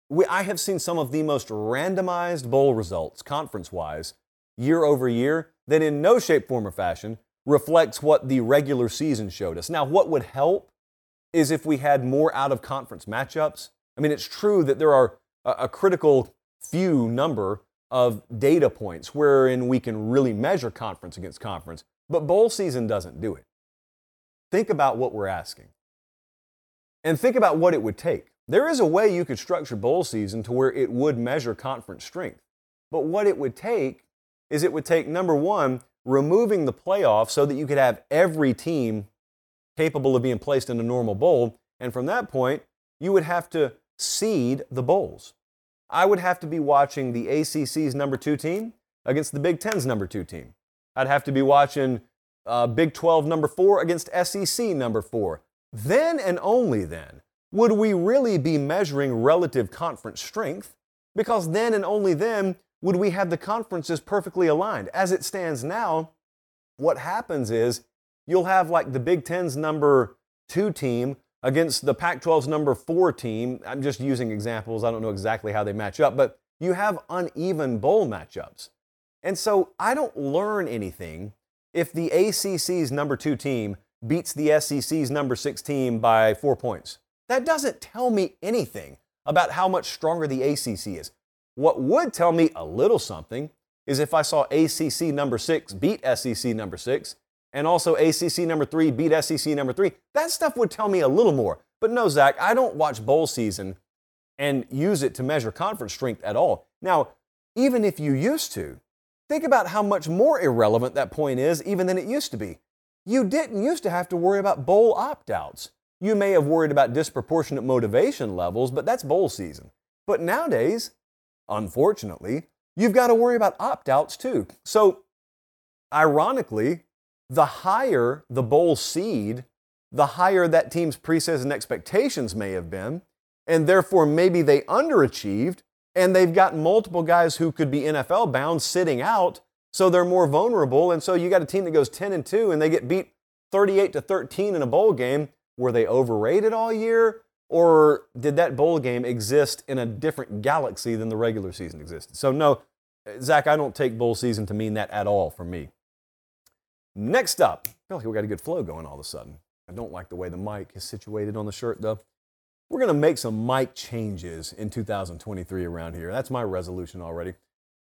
We, I have seen some of the most randomized bowl results, conference wise, year over year, that in no shape, form, or fashion reflects what the regular season showed us. Now, what would help is if we had more out of conference matchups. I mean, it's true that there are a, a critical few number of data points wherein we can really measure conference against conference. But bowl season doesn't do it. Think about what we're asking. And think about what it would take. There is a way you could structure bowl season to where it would measure conference strength. But what it would take is it would take number one, removing the playoff so that you could have every team capable of being placed in a normal bowl. And from that point, you would have to seed the bowls. I would have to be watching the ACC's number two team against the Big Ten's number two team. I'd have to be watching uh, Big 12 number four against SEC number four. Then and only then would we really be measuring relative conference strength because then and only then would we have the conferences perfectly aligned. As it stands now, what happens is you'll have like the Big Ten's number two team against the Pac 12's number four team. I'm just using examples, I don't know exactly how they match up, but you have uneven bowl matchups. And so I don't learn anything if the ACC's number two team beats the SEC's number six team by four points. That doesn't tell me anything about how much stronger the ACC is. What would tell me a little something is if I saw ACC number six beat SEC number six, and also ACC number three beat SEC number three. That stuff would tell me a little more. But no, Zach, I don't watch bowl season and use it to measure conference strength at all. Now, even if you used to, think about how much more irrelevant that point is even than it used to be. You didn't used to have to worry about bowl opt outs. You may have worried about disproportionate motivation levels, but that's bowl season. But nowadays, unfortunately, you've got to worry about opt outs too. So, ironically, the higher the bowl seed, the higher that team's preseason expectations may have been, and therefore maybe they underachieved, and they've got multiple guys who could be NFL bound sitting out, so they're more vulnerable. And so you got a team that goes 10 and 2 and they get beat 38 to 13 in a bowl game. Were they overrated all year? Or did that bowl game exist in a different galaxy than the regular season existed? So, no, Zach, I don't take bowl season to mean that at all for me. Next up, I feel like we got a good flow going all of a sudden. I don't like the way the mic is situated on the shirt though. We're to make some mic changes in 2023 around here. That's my resolution already.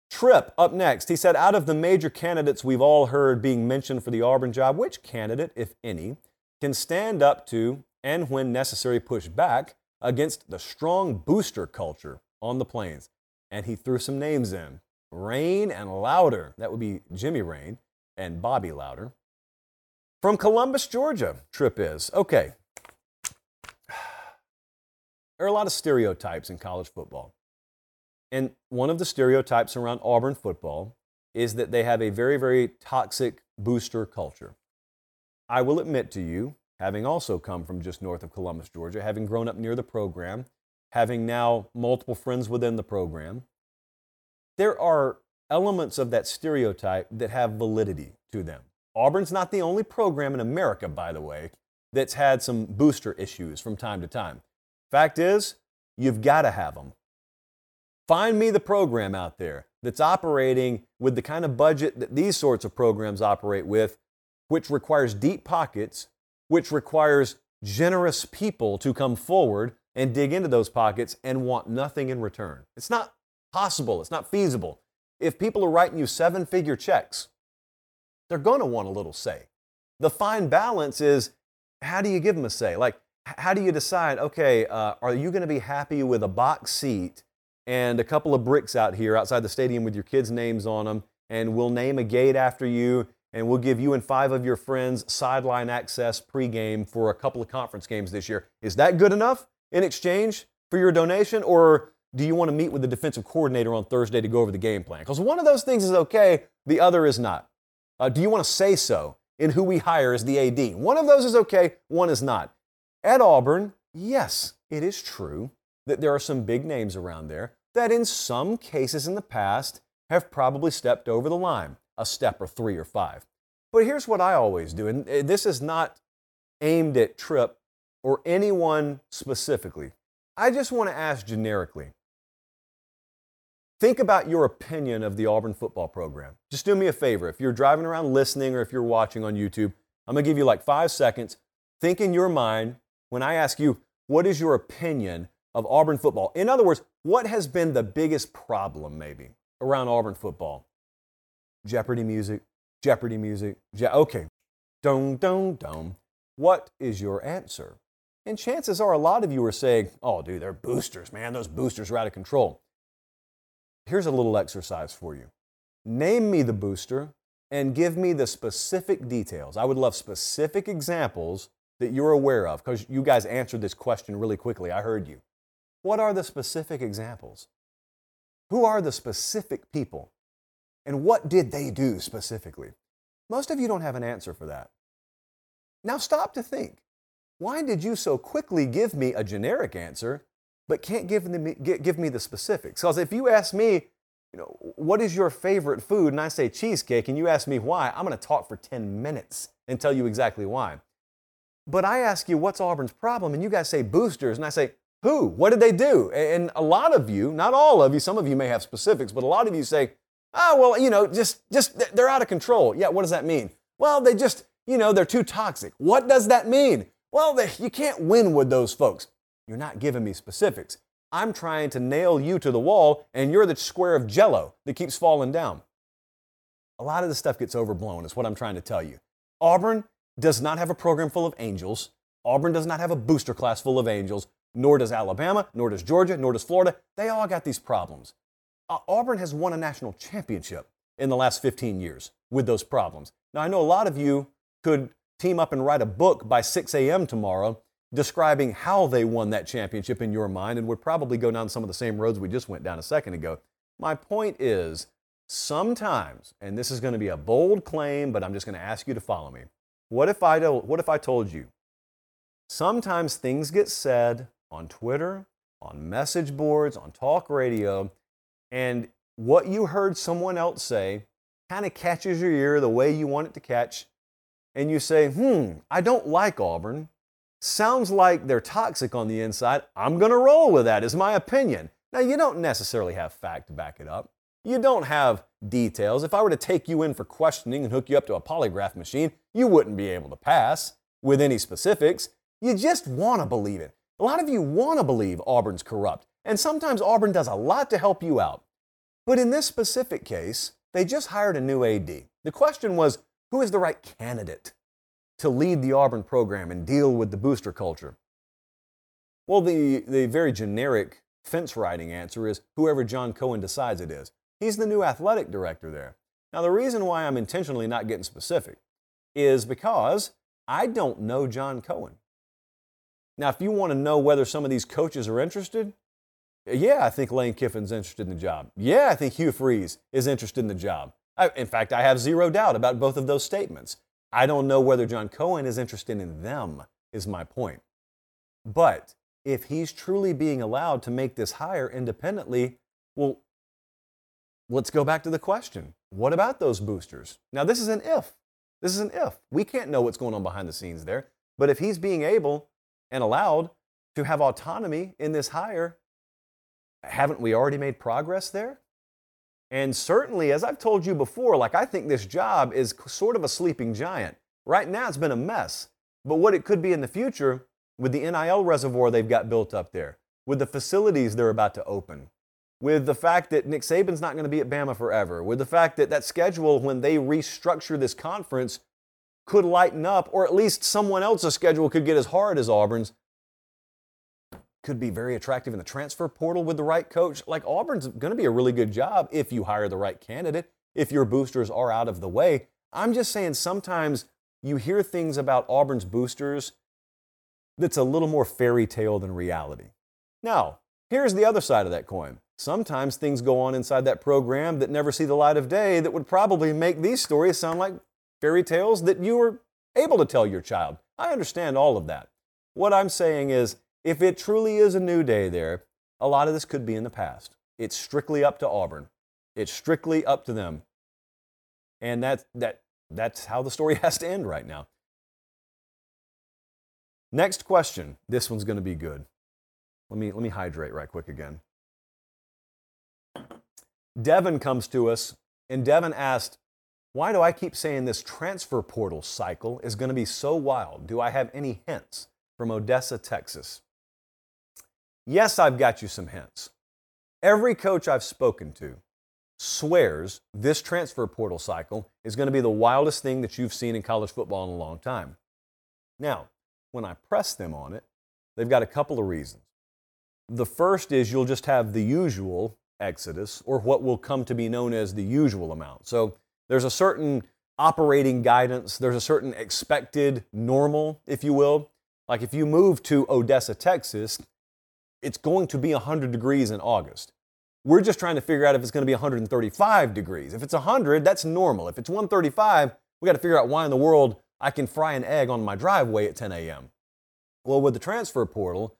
Trip up next. He said, out of the major candidates we've all heard being mentioned for the Auburn job, which candidate, if any, can stand up to and, when necessary, push back against the strong booster culture on the plains? And he threw some names in Rane and Lowder. That would be Jimmy Rane and Bobby Lowder. From Columbus, Georgia, Trip is. Okay. There are a lot of stereotypes in college football. And one of the stereotypes around Auburn football is that they have a very, very toxic booster culture. I will admit to you, having also come from just north of Columbus, Georgia, having grown up near the program, having now multiple friends within the program, there are elements of that stereotype that have validity to them. Auburn's not the only program in America, by the way, that's had some booster issues from time to time. Fact is, you've got to have them. Find me the program out there that's operating with the kind of budget that these sorts of programs operate with, which requires deep pockets, which requires generous people to come forward and dig into those pockets and want nothing in return. It's not possible, it's not feasible if people are writing you seven figure checks, they're going to want a little say. The fine balance is how do you give them a say? Like, how do you decide, okay, uh, are you going to be happy with a box seat and a couple of bricks out here outside the stadium with your kids' names on them, and we'll name a gate after you, and we'll give you and five of your friends sideline access pregame for a couple of conference games this year? Is that good enough in exchange for your donation? Or do you want to meet with the defensive coordinator on Thursday to go over the game plan? Because one of those things is okay, the other is not. Uh, do you want to say so in who we hire as the AD? One of those is okay, one is not. At Auburn, yes, it is true that there are some big names around there that in some cases in the past have probably stepped over the line, a step or three or five. But here's what I always do, and uh, this is not aimed at Trip or anyone specifically. I just want to ask generically Think about your opinion of the Auburn football program. Just do me a favor. If you're driving around listening or if you're watching on YouTube, I'm going to give you like five seconds. Think in your mind when I ask you, what is your opinion of Auburn football? In other words, what has been the biggest problem maybe around Auburn football? Jeopardy music, Jeopardy music. Je- okay. Dum, dum, dum. What is your answer? And chances are a lot of you are saying, oh, dude, they're boosters, man. Those boosters are out of control. Here's a little exercise for you name me the booster and give me the specific details. I would love specific examples that you're aware of because you guys answered this question really quickly. I heard you. What are the specific examples? Who are the specific people? And what did they do specifically? Most of you don't have an answer for that. Now stop to think. Why did you so quickly give me a generic answer, but can't give me, give me the specifics? Because if you ask me, you know, what is your favorite food? And I say cheesecake, and you ask me why, I'm going to talk for 10 minutes and tell you exactly why. But I ask you, what's Auburn's problem? And you guys say boosters, and I say, who? What did they do? And a lot of you, not all of you, some of you may have specifics, but a lot of you say, oh, well, you know, just, just, they're out of control. Yeah, what does that mean? Well, they just, you know, they're too toxic. What does that mean? Well, they, you can't win with those folks. You're not giving me specifics. I'm trying to nail you to the wall, and you're the square of jello that keeps falling down. A lot of this stuff gets overblown, is what I'm trying to tell you. Auburn does not have a program full of angels. Auburn does not have a booster class full of angels, nor does Alabama, nor does Georgia, nor does Florida. They all got these problems. Uh, Auburn has won a national championship in the last 15 years with those problems. Now, I know a lot of you could team up and write a book by 6 a.m. tomorrow describing how they won that championship in your mind and would probably go down some of the same roads we just went down a second ago. My point is, sometimes, and this is going to be a bold claim, but I'm just going to ask you to follow me. What if I, do, what if I told you? Sometimes things get said on Twitter, on message boards, on talk radio, and what you heard someone else say kind of catches your ear the way you want it to catch, and you say, hmm, I don't like Auburn. Sounds like they're toxic on the inside. I'm going to roll with that, is my opinion. Now, you don't necessarily have fact to back it up. You don't have details. If I were to take you in for questioning and hook you up to a polygraph machine, you wouldn't be able to pass with any specifics. You just want to believe it. A lot of you want to believe Auburn's corrupt, and sometimes Auburn does a lot to help you out. But in this specific case, they just hired a new AD. The question was who is the right candidate to lead the Auburn program and deal with the booster culture? Well, the, the very generic fence riding answer is whoever John Cohen decides it is. He's the new athletic director there. Now, the reason why I'm intentionally not getting specific is because I don't know John Cohen. Now, if you want to know whether some of these coaches are interested, yeah, I think Lane Kiffin's interested in the job. Yeah, I think Hugh Freeze is interested in the job. I, in fact, I have zero doubt about both of those statements. I don't know whether John Cohen is interested in them, is my point. But if he's truly being allowed to make this hire independently, well, let's go back to the question what about those boosters? Now, this is an if. This is an if. We can't know what's going on behind the scenes there. But if he's being able and allowed to have autonomy in this hire, haven't we already made progress there? And certainly, as I've told you before, like I think this job is sort of a sleeping giant. Right now, it's been a mess. But what it could be in the future with the NIL reservoir they've got built up there, with the facilities they're about to open, with the fact that Nick Saban's not going to be at Bama forever, with the fact that that schedule, when they restructure this conference, could lighten up, or at least someone else's schedule could get as hard as Auburn's could be very attractive in the transfer portal with the right coach. Like Auburn's going to be a really good job if you hire the right candidate, if your boosters are out of the way. I'm just saying sometimes you hear things about Auburn's boosters that's a little more fairy tale than reality. Now, here's the other side of that coin. Sometimes things go on inside that program that never see the light of day that would probably make these stories sound like fairy tales that you were able to tell your child. I understand all of that. What I'm saying is, if it truly is a new day there, a lot of this could be in the past. It's strictly up to Auburn. It's strictly up to them. And that, that, that's how the story has to end right now. Next question. This one's going to be good. Let me, let me hydrate right quick again. Devin comes to us, and Devin asked, Why do I keep saying this transfer portal cycle is going to be so wild? Do I have any hints? From Odessa, Texas. Yes, I've got you some hints. Every coach I've spoken to swears this transfer portal cycle is going to be the wildest thing that you've seen in college football in a long time. Now, when I press them on it, they've got a couple of reasons. The first is you'll just have the usual exodus, or what will come to be known as the usual amount. So there's a certain operating guidance, there's a certain expected normal, if you will. Like if you move to Odessa, Texas, it's going to be 100 degrees in August. We're just trying to figure out if it's going to be 135 degrees. If it's 100, that's normal. If it's 135, we got to figure out why in the world I can fry an egg on my driveway at 10 a.m. Well, with the transfer portal,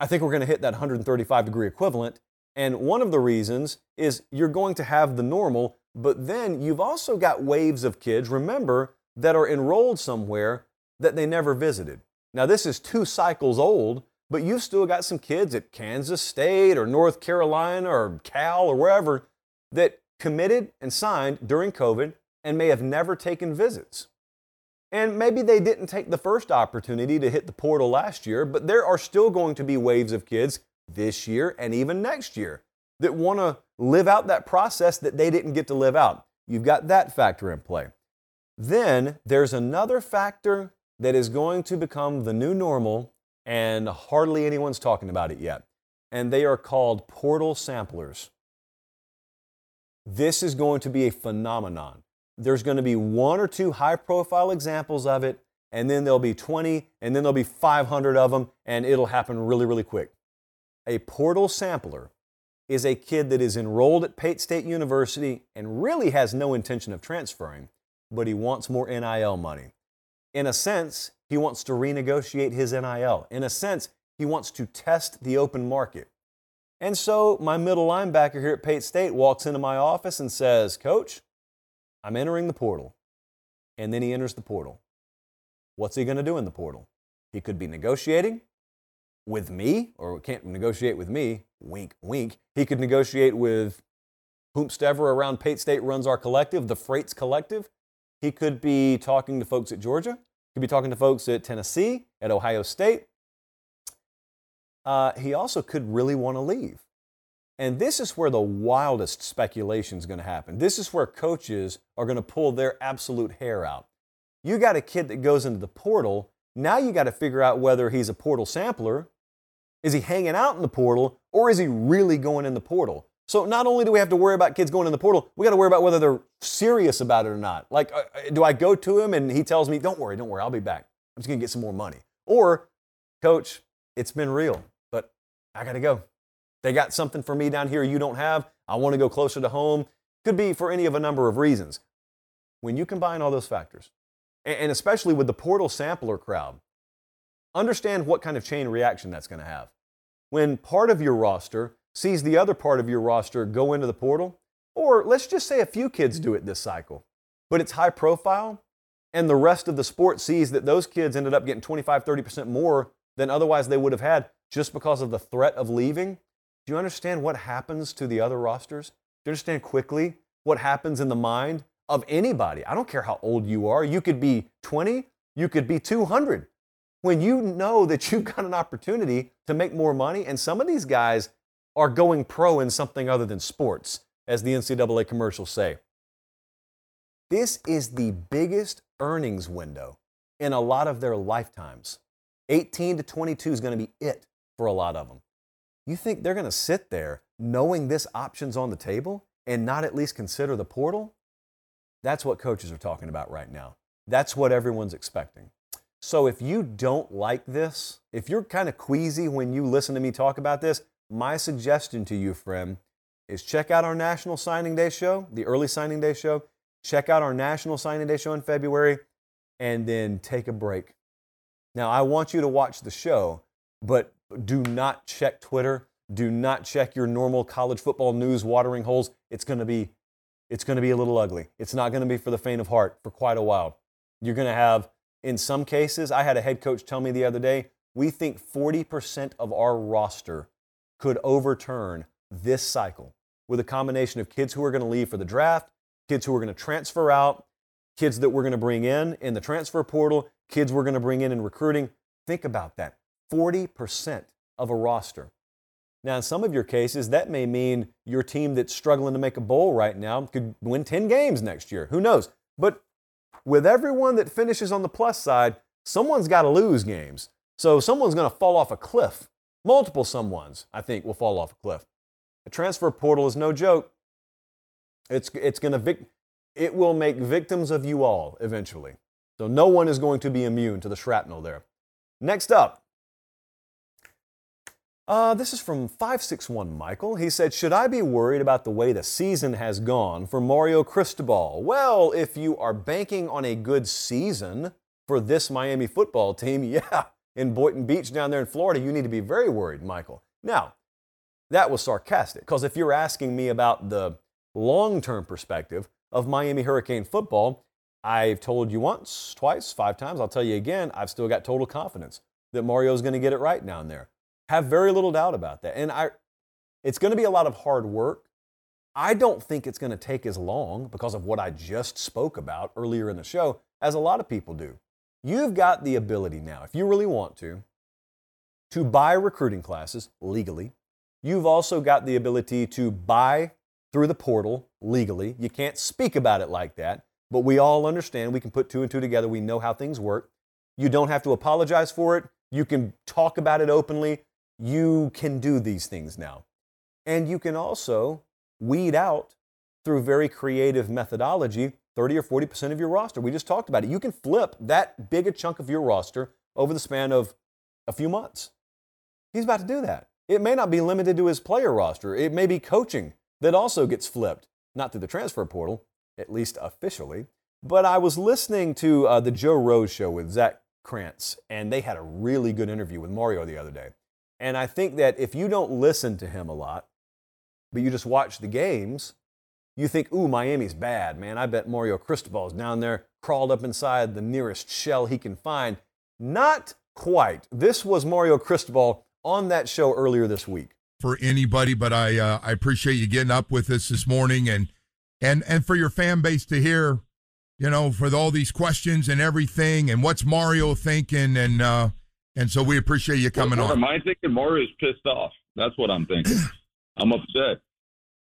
I think we're going to hit that 135 degree equivalent. And one of the reasons is you're going to have the normal, but then you've also got waves of kids, remember, that are enrolled somewhere that they never visited. Now, this is two cycles old, but you've still got some kids at Kansas State or North Carolina or Cal or wherever that committed and signed during COVID and may have never taken visits. And maybe they didn't take the first opportunity to hit the portal last year, but there are still going to be waves of kids this year and even next year that want to live out that process that they didn't get to live out. You've got that factor in play. Then there's another factor that is going to become the new normal and hardly anyone's talking about it yet. And they are called portal samplers. This is going to be a phenomenon. There's going to be one or two high profile examples of it, and then there'll be 20, and then there'll be 500 of them, and it'll happen really, really quick. A portal sampler is a kid that is enrolled at Pate State University and really has no intention of transferring, but he wants more NIL money. In a sense, he wants to renegotiate his NIL. In a sense, he wants to test the open market. And so my middle linebacker here at Pate State walks into my office and says, Coach, I'm entering the portal. And then he enters the portal. What's he going to do in the portal? He could be negotiating with me, or can't negotiate with me, wink, wink. He could negotiate with whomstever around Pate State runs our collective, the Freights Collective. He could be talking to folks at Georgia could be talking to folks at Tennessee, at Ohio State. Uh, he also could really want to leave. And this is where the wildest speculation is going to happen. This is where coaches are going to pull their absolute hair out. You got a kid that goes into the portal. Now you got to figure out whether he's a portal sampler. Is he hanging out in the portal or is he really going in the portal? So not only do we have to worry about kids going in the portal, we got to worry about whether they're serious about it or not. Like, uh, uh, do I go to him and he tells me, "Don't worry, don't worry, I'll be back. I'm just gonna get some more money," or, "Coach, it's been real, but I got to go. They got something for me down here you don't have. I want to go closer to home." Could be for any of a number of reasons. When you combine all those factors, and especially with the portal sampler crowd, understand what kind of chain reaction that's going to have. When part of your roster sees the other part of your roster go into the portal, or let's just say a few kids do it this cycle, but it's high profile, and the rest of the sport sees that those kids ended up getting 25, 30% more than otherwise they would have had just because of the threat of leaving. Do you understand what happens to the other rosters? Do you understand quickly what happens in the mind of anybody? I don't care how old you are. You could be 20, you could be 200. When you know that you've got an opportunity to make more money, and some of these guys are going pro in something other than sports, as the NCAA commercials say. This is the biggest earnings window in a lot of their lifetimes. 18 to 22 is going to be it for a lot of them. You think they're going to sit there knowing this option's on the table and not at least consider the portal? That's what coaches are talking about right now. That's what everyone's expecting. So if you don't like this, if you're kind of queasy when you listen to me talk about this, my suggestion to you, friend, is check out our National Signing Day show, the early signing day show. Check out our National Signing Day show in February, and then take a break. Now, I want you to watch the show, but do not check Twitter. Do not check your normal college football news watering holes. It's going to be it's going to be a little ugly. It's not going to be for the faint of heart for quite a while. You're going to have in some cases, I had a head coach tell me the other day, we think 40% of our roster could overturn this cycle with a combination of kids who are going to leave for the draft, kids who are going to transfer out, kids that we're going to bring in in the transfer portal, kids we're going to bring in in recruiting. Think about that 40% of a roster. Now, in some of your cases, that may mean your team that's struggling to make a bowl right now could win 10 games next year. Who knows? But with everyone that finishes on the plus side, someone's got to lose games. So someone's going to fall off a cliff. Multiple someones, I think, will fall off a cliff. The transfer portal is no joke. It's, it's going to vic- it will make victims of you all eventually. So no one is going to be immune to the shrapnel there. Next up, uh, this is from 561 Michael. He said, Should I be worried about the way the season has gone for Mario Cristobal? Well, if you are banking on a good season for this Miami football team, yeah, in Boynton Beach down there in Florida, you need to be very worried, Michael. Now, that was sarcastic, because if you're asking me about the long term perspective of Miami Hurricane football, I've told you once, twice, five times, I'll tell you again, I've still got total confidence that Mario's going to get it right down there. Have very little doubt about that. And I, it's going to be a lot of hard work. I don't think it's going to take as long because of what I just spoke about earlier in the show as a lot of people do. You've got the ability now, if you really want to, to buy recruiting classes legally. You've also got the ability to buy through the portal legally. You can't speak about it like that, but we all understand. We can put two and two together. We know how things work. You don't have to apologize for it. You can talk about it openly. You can do these things now. And you can also weed out through very creative methodology 30 or 40% of your roster. We just talked about it. You can flip that big a chunk of your roster over the span of a few months. He's about to do that. It may not be limited to his player roster, it may be coaching that also gets flipped, not through the transfer portal, at least officially. But I was listening to uh, the Joe Rose show with Zach Krantz, and they had a really good interview with Mario the other day. And I think that if you don't listen to him a lot, but you just watch the games, you think, ooh, Miami's bad, man. I bet Mario Cristobal's down there, crawled up inside the nearest shell he can find. Not quite. This was Mario Cristobal on that show earlier this week. For anybody, but I uh, I appreciate you getting up with us this morning and and and for your fan base to hear, you know, for all these questions and everything, and what's Mario thinking, and uh, and so we appreciate you coming well, on. Am I thinking Mario's pissed off? That's what I'm thinking. I'm upset.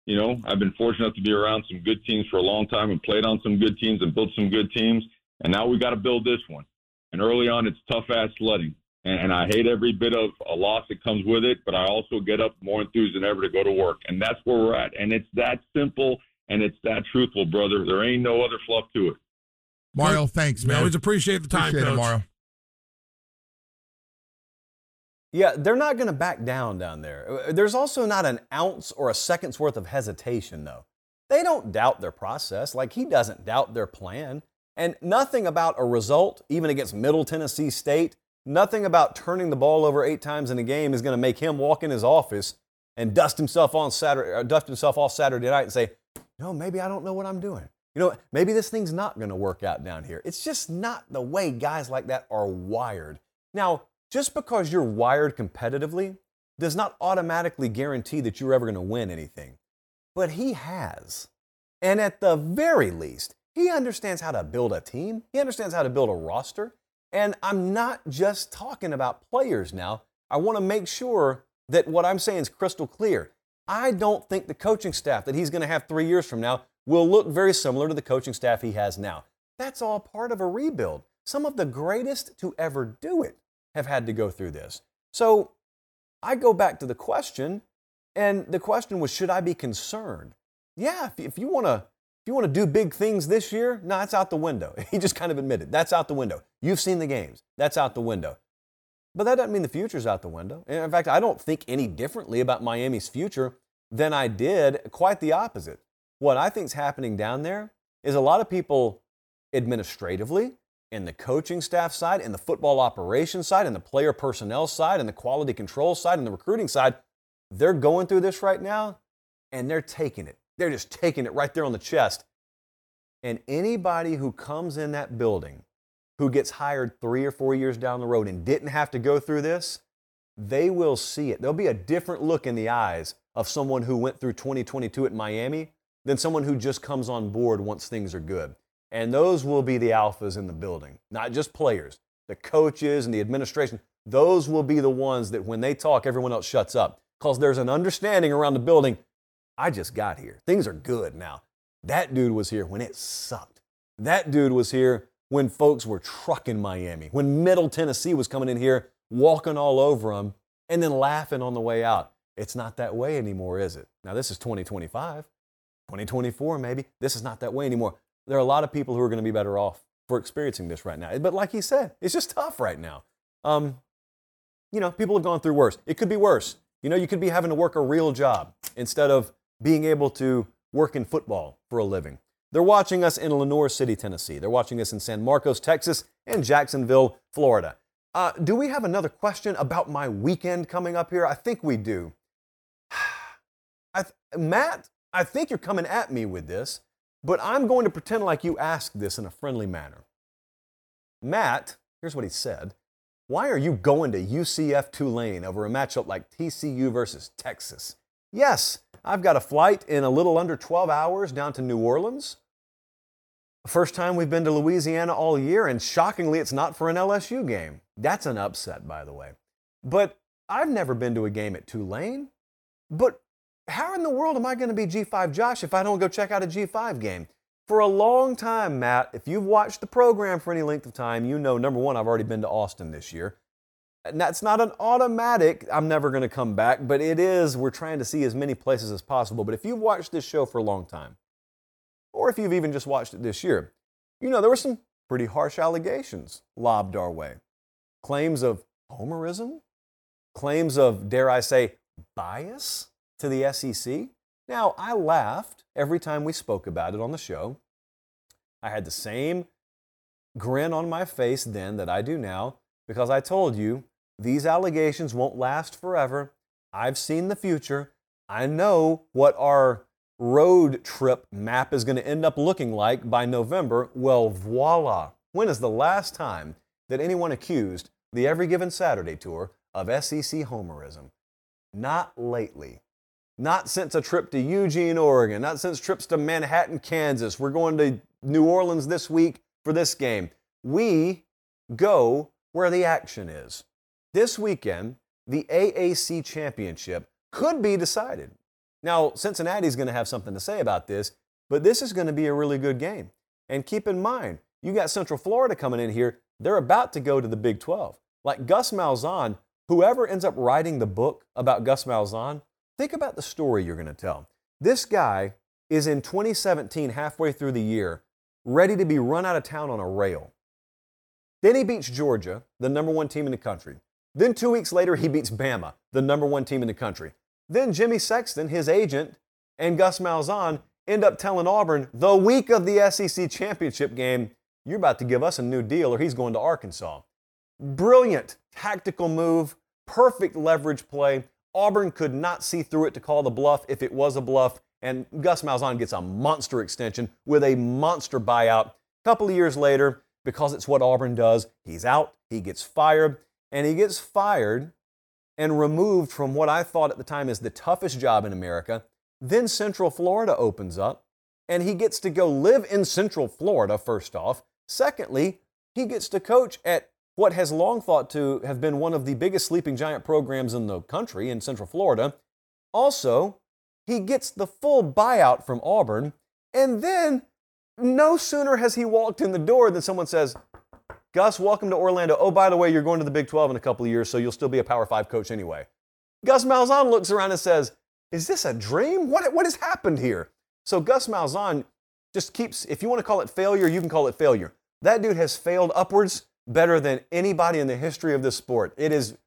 You know, I've been fortunate to be around some good teams for a long time and played on some good teams and built some good teams. And now we got to build this one. And early on, it's tough ass sledding. And, and I hate every bit of a loss that comes with it, but I also get up more enthused than ever to go to work. And that's where we're at. And it's that simple and it's that truthful, brother. There ain't no other fluff to it. Mario, thanks, man. We always appreciate the time, Appreciate it, Coach. Mario. Yeah, they're not going to back down down there. Uh, There's also not an ounce or a second's worth of hesitation, though. They don't doubt their process, like he doesn't doubt their plan. And nothing about a result, even against Middle Tennessee State, nothing about turning the ball over eight times in a game is going to make him walk in his office and dust himself on Saturday, uh, dust himself off Saturday night and say, "No, maybe I don't know what I'm doing. You know, maybe this thing's not going to work out down here." It's just not the way guys like that are wired. Now, just because you're wired competitively does not automatically guarantee that you're ever going to win anything. But he has. And at the very least, he understands how to build a team, he understands how to build a roster. And I'm not just talking about players now. I want to make sure that what I'm saying is crystal clear. I don't think the coaching staff that he's going to have three years from now will look very similar to the coaching staff he has now. That's all part of a rebuild. Some of the greatest to ever do it have had to go through this. So I go back to the question, and the question was, should I be concerned? Yeah, if, you want to. If you want to do big things this year, no, that's out the window. He just kind of admitted that's out the window. You've seen the games. That's out the window. But that doesn't mean the future's out the window. In fact, I don't think any differently about Miami's future than I did. Quite the opposite. What I think is happening down there is a lot of people administratively, in the coaching staff side, in the football operations side, in the player personnel side, in the quality control side, in the recruiting side, they're going through this right now and they're taking it. They're just taking it right there on the chest. And anybody who comes in that building who gets hired three or four years down the road and didn't have to go through this, they will see it. There'll be a different look in the eyes of someone who went through 2022 at Miami than someone who just comes on board once things are good. And those will be the alphas in the building, not just players, the coaches and the administration. Those will be the ones that when they talk, everyone else shuts up because there's an understanding around the building. I just got here. Things are good now. That dude was here when it sucked. That dude was here when folks were trucking Miami, when Middle Tennessee was coming in here, walking all over them, and then laughing on the way out. It's not that way anymore, is it? Now, this is 2025, 2024, maybe. This is not that way anymore. There are a lot of people who are going to be better off for experiencing this right now. But like he said, it's just tough right now. Um, you know, people have gone through worse. It could be worse. You know, you could be having to work a real job instead of being able to work in football for a living. They're watching us in Lenoir City, Tennessee. They're watching us in San Marcos, Texas, and Jacksonville, Florida. Uh, do we have another question about my weekend coming up here? I think we do. I th- Matt, I think you're coming at me with this, but I'm going to pretend like you asked this in a friendly manner. Matt, here's what he said Why are you going to UCF Tulane over a matchup like TCU versus Texas? Yes, I've got a flight in a little under 12 hours down to New Orleans. First time we've been to Louisiana all year, and shockingly, it's not for an LSU game. That's an upset, by the way. But I've never been to a game at Tulane. But how in the world am I going to be G5 Josh if I don't go check out a G5 game? For a long time, Matt, if you've watched the program for any length of time, you know number one, I've already been to Austin this year. And that's not an automatic, I'm never going to come back, but it is, we're trying to see as many places as possible. But if you've watched this show for a long time, or if you've even just watched it this year, you know there were some pretty harsh allegations lobbed our way. Claims of homerism, claims of, dare I say, bias to the SEC. Now, I laughed every time we spoke about it on the show. I had the same grin on my face then that I do now because I told you these allegations won't last forever. I've seen the future. I know what our road trip map is going to end up looking like by November. Well, voila. When is the last time that anyone accused the Every Given Saturday tour of SEC homerism? Not lately. Not since a trip to Eugene, Oregon. Not since trips to Manhattan, Kansas. We're going to New Orleans this week for this game. We go where the action is. This weekend, the AAC championship could be decided. Now, Cincinnati's going to have something to say about this, but this is going to be a really good game. And keep in mind, you got Central Florida coming in here. They're about to go to the Big 12. Like Gus Malzahn, whoever ends up writing the book about Gus Malzahn, think about the story you're going to tell. This guy is in 2017, halfway through the year, ready to be run out of town on a rail. Then he beats Georgia, the number one team in the country. Then two weeks later, he beats Bama, the number one team in the country. Then Jimmy Sexton, his agent, and Gus Malzahn end up telling Auburn the week of the SEC championship game, you're about to give us a new deal or he's going to Arkansas. Brilliant tactical move, perfect leverage play. Auburn could not see through it to call the bluff if it was a bluff, and Gus Malzahn gets a monster extension with a monster buyout. A couple of years later, because it's what Auburn does. He's out, he gets fired, and he gets fired and removed from what I thought at the time is the toughest job in America. Then Central Florida opens up, and he gets to go live in Central Florida, first off. Secondly, he gets to coach at what has long thought to have been one of the biggest sleeping giant programs in the country in Central Florida. Also, he gets the full buyout from Auburn, and then no sooner has he walked in the door than someone says, Gus, welcome to Orlando. Oh, by the way, you're going to the Big 12 in a couple of years, so you'll still be a Power 5 coach anyway. Gus Malzahn looks around and says, Is this a dream? What, what has happened here? So Gus Malzahn just keeps, if you want to call it failure, you can call it failure. That dude has failed upwards better than anybody in the history of this sport. It is,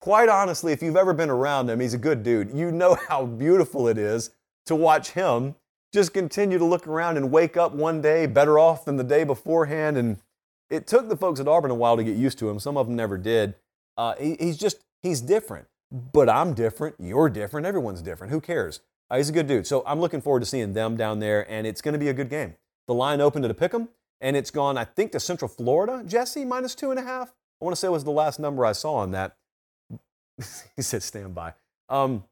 quite honestly, if you've ever been around him, he's a good dude. You know how beautiful it is to watch him just continue to look around and wake up one day better off than the day beforehand. And it took the folks at Auburn a while to get used to him. Some of them never did. Uh, he, he's just, he's different. But I'm different. You're different. Everyone's different. Who cares? Uh, he's a good dude. So I'm looking forward to seeing them down there, and it's going to be a good game. The line opened at a pick 'em, and it's gone, I think, to Central Florida. Jesse, minus two and a half. I want to say was the last number I saw on that. he said stand by. Um,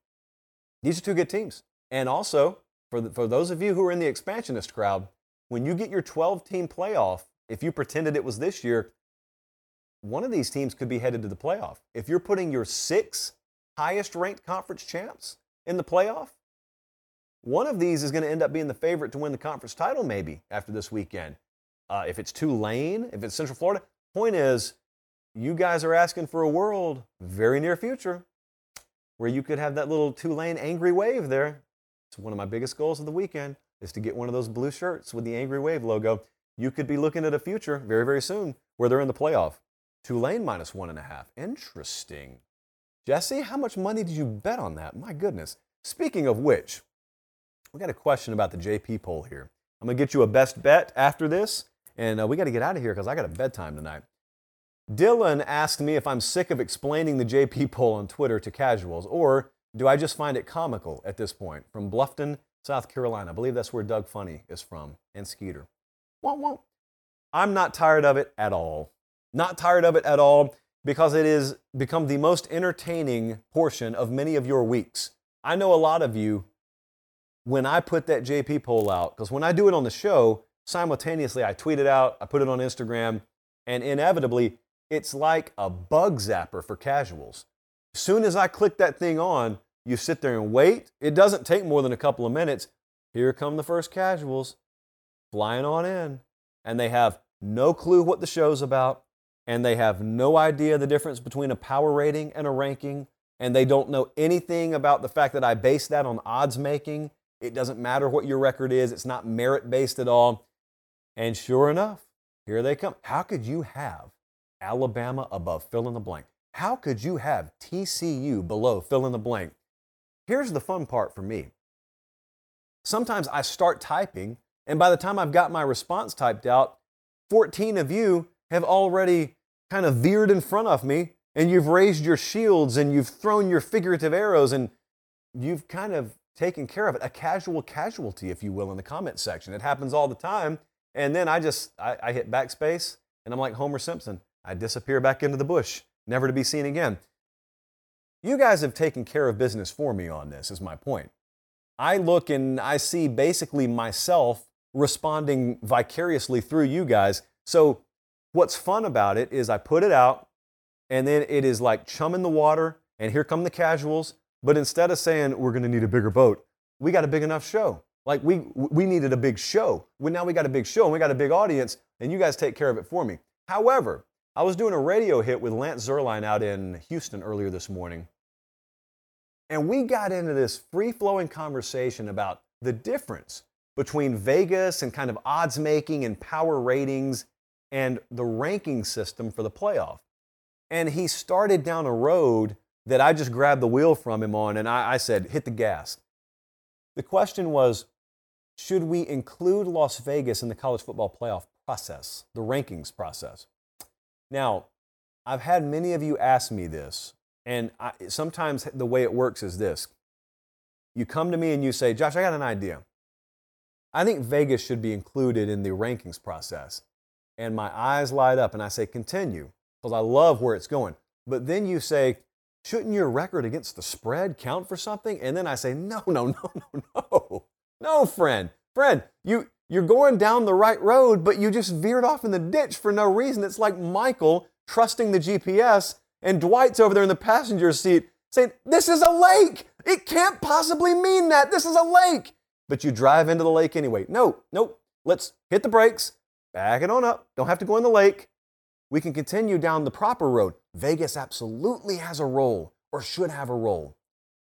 these are two good teams. And also, for, the, for those of you who are in the expansionist crowd, when you get your 12 team playoff, if you pretended it was this year, one of these teams could be headed to the playoff. If you're putting your six highest ranked conference champs in the playoff. One of these is going to end up being the favorite to win the conference title, maybe after this weekend. Uh, if it's Tulane, if it's Central Florida, point is, you guys are asking for a world very near future where you could have that little Tulane angry wave there. It's one of my biggest goals of the weekend is to get one of those blue shirts with the angry wave logo. You could be looking at a future very, very soon where they're in the playoff. Tulane minus one and a half. Interesting. Jesse, how much money did you bet on that? My goodness. Speaking of which, we got a question about the JP poll here. I'm going to get you a best bet after this, and uh, we got to get out of here because I got a bedtime tonight. Dylan asked me if I'm sick of explaining the JP poll on Twitter to casuals, or do I just find it comical at this point? From Bluffton, South Carolina. I believe that's where Doug Funnie is from, and Skeeter. I'm not tired of it at all. Not tired of it at all because it has become the most entertaining portion of many of your weeks. I know a lot of you when I put that JP poll out, because when I do it on the show, simultaneously I tweet it out, I put it on Instagram, and inevitably it's like a bug zapper for casuals. As soon as I click that thing on, you sit there and wait. It doesn't take more than a couple of minutes. Here come the first casuals flying on in, and they have no clue what the show's about, and they have no idea the difference between a power rating and a ranking, and they don't know anything about the fact that I base that on odds making it doesn't matter what your record is, it's not merit based at all. And sure enough, here they come. How could you have Alabama above fill in the blank? How could you have TCU below fill in the blank? Here's the fun part for me. Sometimes I start typing, and by the time I've got my response typed out, 14 of you have already kind of veered in front of me, and you've raised your shields and you've thrown your figurative arrows, and you've kind of taken care of it, a casual casualty, if you will, in the comment section. It happens all the time. And then I just, I, I hit backspace and I'm like Homer Simpson. I disappear back into the bush, never to be seen again. You guys have taken care of business for me on this, is my point. I look and I see basically myself responding vicariously through you guys. So, what's fun about it is I put it out, and then it is like chum in the water, and here come the casuals, but instead of saying we're going to need a bigger boat, we got a big enough show. Like we we needed a big show. Well, now we got a big show and we got a big audience, and you guys take care of it for me. However, I was doing a radio hit with Lance Zierlein out in Houston earlier this morning, and we got into this free-flowing conversation about the difference between Vegas and kind of odds making and power ratings and the ranking system for the playoff. And he started down a road that I just grabbed the wheel from him on and I, I said, hit the gas. The question was, should we include Las Vegas in the college football playoff process, the rankings process? Now, I've had many of you ask me this, and I, sometimes the way it works is this. You come to me and you say, Josh, I got an idea. I think Vegas should be included in the rankings process. And my eyes light up and I say, continue, because I love where it's going. But then you say, shouldn't your record against the spread count for something? And then I say, no, no, no, no, no. No, friend. Friend, you, you're going down the right road, but you just veered off in the ditch for no reason. It's like Michael trusting the GPS and Dwight's over there in the passenger seat saying, This is a lake. It can't possibly mean that. This is a lake. But you drive into the lake anyway. No, nope. Let's hit the brakes, back it on up. Don't have to go in the lake. We can continue down the proper road. Vegas absolutely has a role or should have a role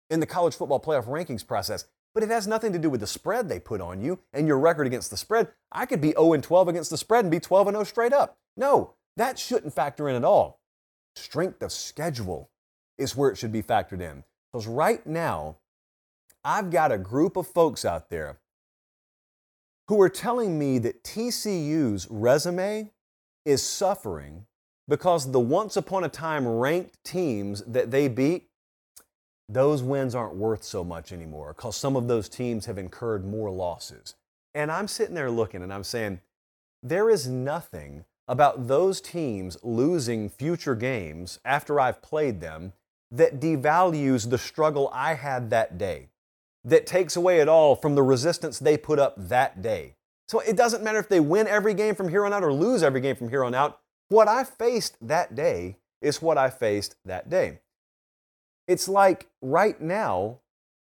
in the college football playoff rankings process, but it has nothing to do with the spread they put on you and your record against the spread. I could be 0 and 12 against the spread and be 12 and 0 straight up. No, that shouldn't factor in at all. Strength of schedule is where it should be factored in. Because right now, I've got a group of folks out there who are telling me that TCU's resume is suffering because the once upon a time ranked teams that they beat, those wins aren't worth so much anymore because some of those teams have incurred more losses. And I'm sitting there looking and I'm saying, there is nothing about those teams losing future games after I've played them that devalues the struggle I had that day, that takes away at all from the resistance they put up that day. So it doesn't matter if they win every game from here on out or lose every game from here on out. What I faced that day is what I faced that day. It's like right now,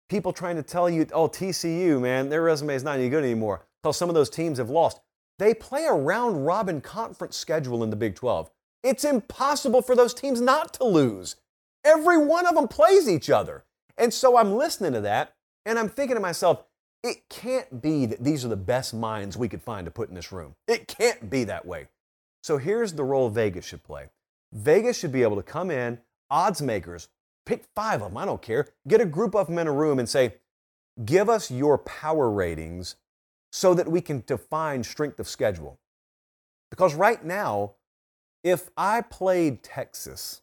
people trying to tell you, oh, TCU, man, their resume is not any good anymore because some of those teams have lost. They play a round robin conference schedule in the Big 12. It's impossible for those teams not to lose. Every one of them plays each other. And so I'm listening to that and I'm thinking to myself, it can't be that these are the best minds we could find to put in this room. It can't be that way. So here's the role Vegas should play Vegas should be able to come in, odds makers, pick five of them, I don't care, get a group of them in a room and say, give us your power ratings so that we can define strength of schedule. Because right now, if I played Texas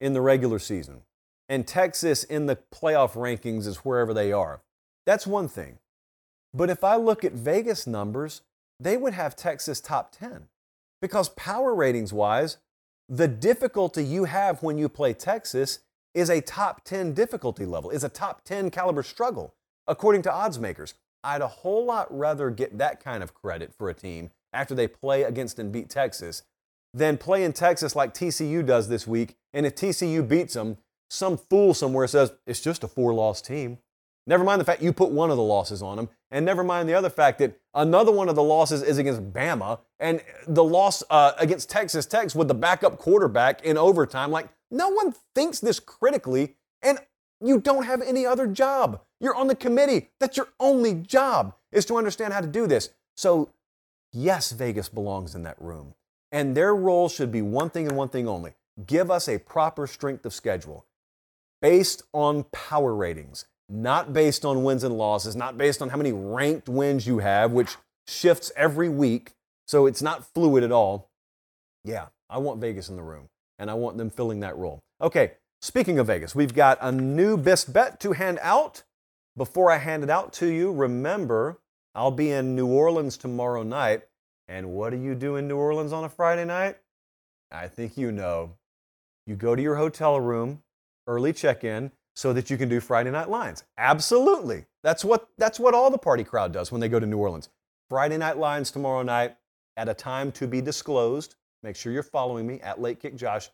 in the regular season and Texas in the playoff rankings is wherever they are, that's one thing. But if I look at Vegas numbers, they would have Texas top 10. Because power ratings wise, the difficulty you have when you play Texas is a top 10 difficulty level, is a top 10 caliber struggle, according to odds makers. I'd a whole lot rather get that kind of credit for a team after they play against and beat Texas than play in Texas like TCU does this week. And if TCU beats them, some fool somewhere says it's just a four loss team. Never mind the fact you put one of the losses on them, and never mind the other fact that another one of the losses is against Bama, and the loss uh, against Texas Tech with the backup quarterback in overtime. Like, no one thinks this critically, and you don't have any other job. You're on the committee. That's your only job, is to understand how to do this. So, yes, Vegas belongs in that room. And their role should be one thing and one thing only give us a proper strength of schedule based on power ratings not based on wins and losses, not based on how many ranked wins you have, which shifts every week. So it's not fluid at all. Yeah, I want Vegas in the room, and I want them filling that role. Okay, speaking of Vegas, we've got a new best bet to hand out. Before I hand it out to you, remember, I'll be in New Orleans tomorrow night. And what do you do in New Orleans on a Friday night? I think you know. You go to your hotel room, early check in, so that you can do Friday Night Lines. Absolutely. That's what, that's what all the party crowd does when they go to New Orleans. Friday Night Lines tomorrow night at a time to be disclosed. Make sure you're following me at Late Kick Josh.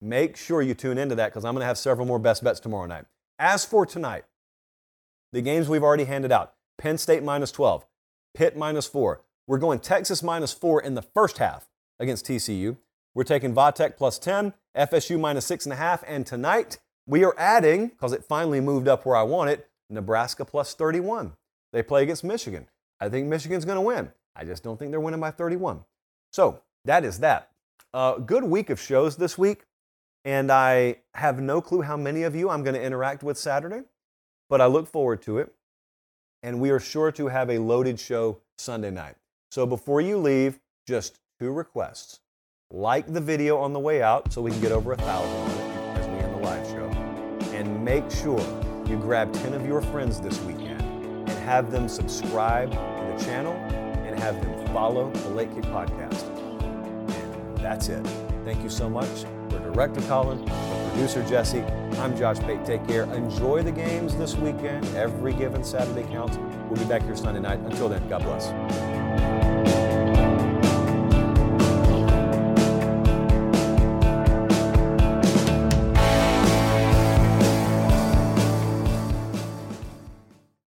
Make sure you tune into that because I'm going to have several more best bets tomorrow night. As for tonight, the games we've already handed out Penn State minus 12, Pitt minus 4. We're going Texas minus 4 in the first half against TCU. We're taking Vatech plus 10, FSU minus 6.5, and tonight we are adding, because it finally moved up where I want it, Nebraska plus 31. They play against Michigan. I think Michigan's going to win. I just don't think they're winning by 31. So that is that. Uh, good week of shows this week, and I have no clue how many of you I'm going to interact with Saturday, but I look forward to it. And we are sure to have a loaded show Sunday night. So before you leave, just two requests. Like the video on the way out so we can get over a thousand on it as we end the live show. and make sure you grab 10 of your friends this weekend and have them subscribe to the channel and have them follow the Late Kick Podcast. That's it. Thank you so much. For Director Colin, for Producer Jesse, I'm Josh Pate. Take care. Enjoy the games this weekend. Every given Saturday counts. We'll be back here Sunday night. Until then, God bless.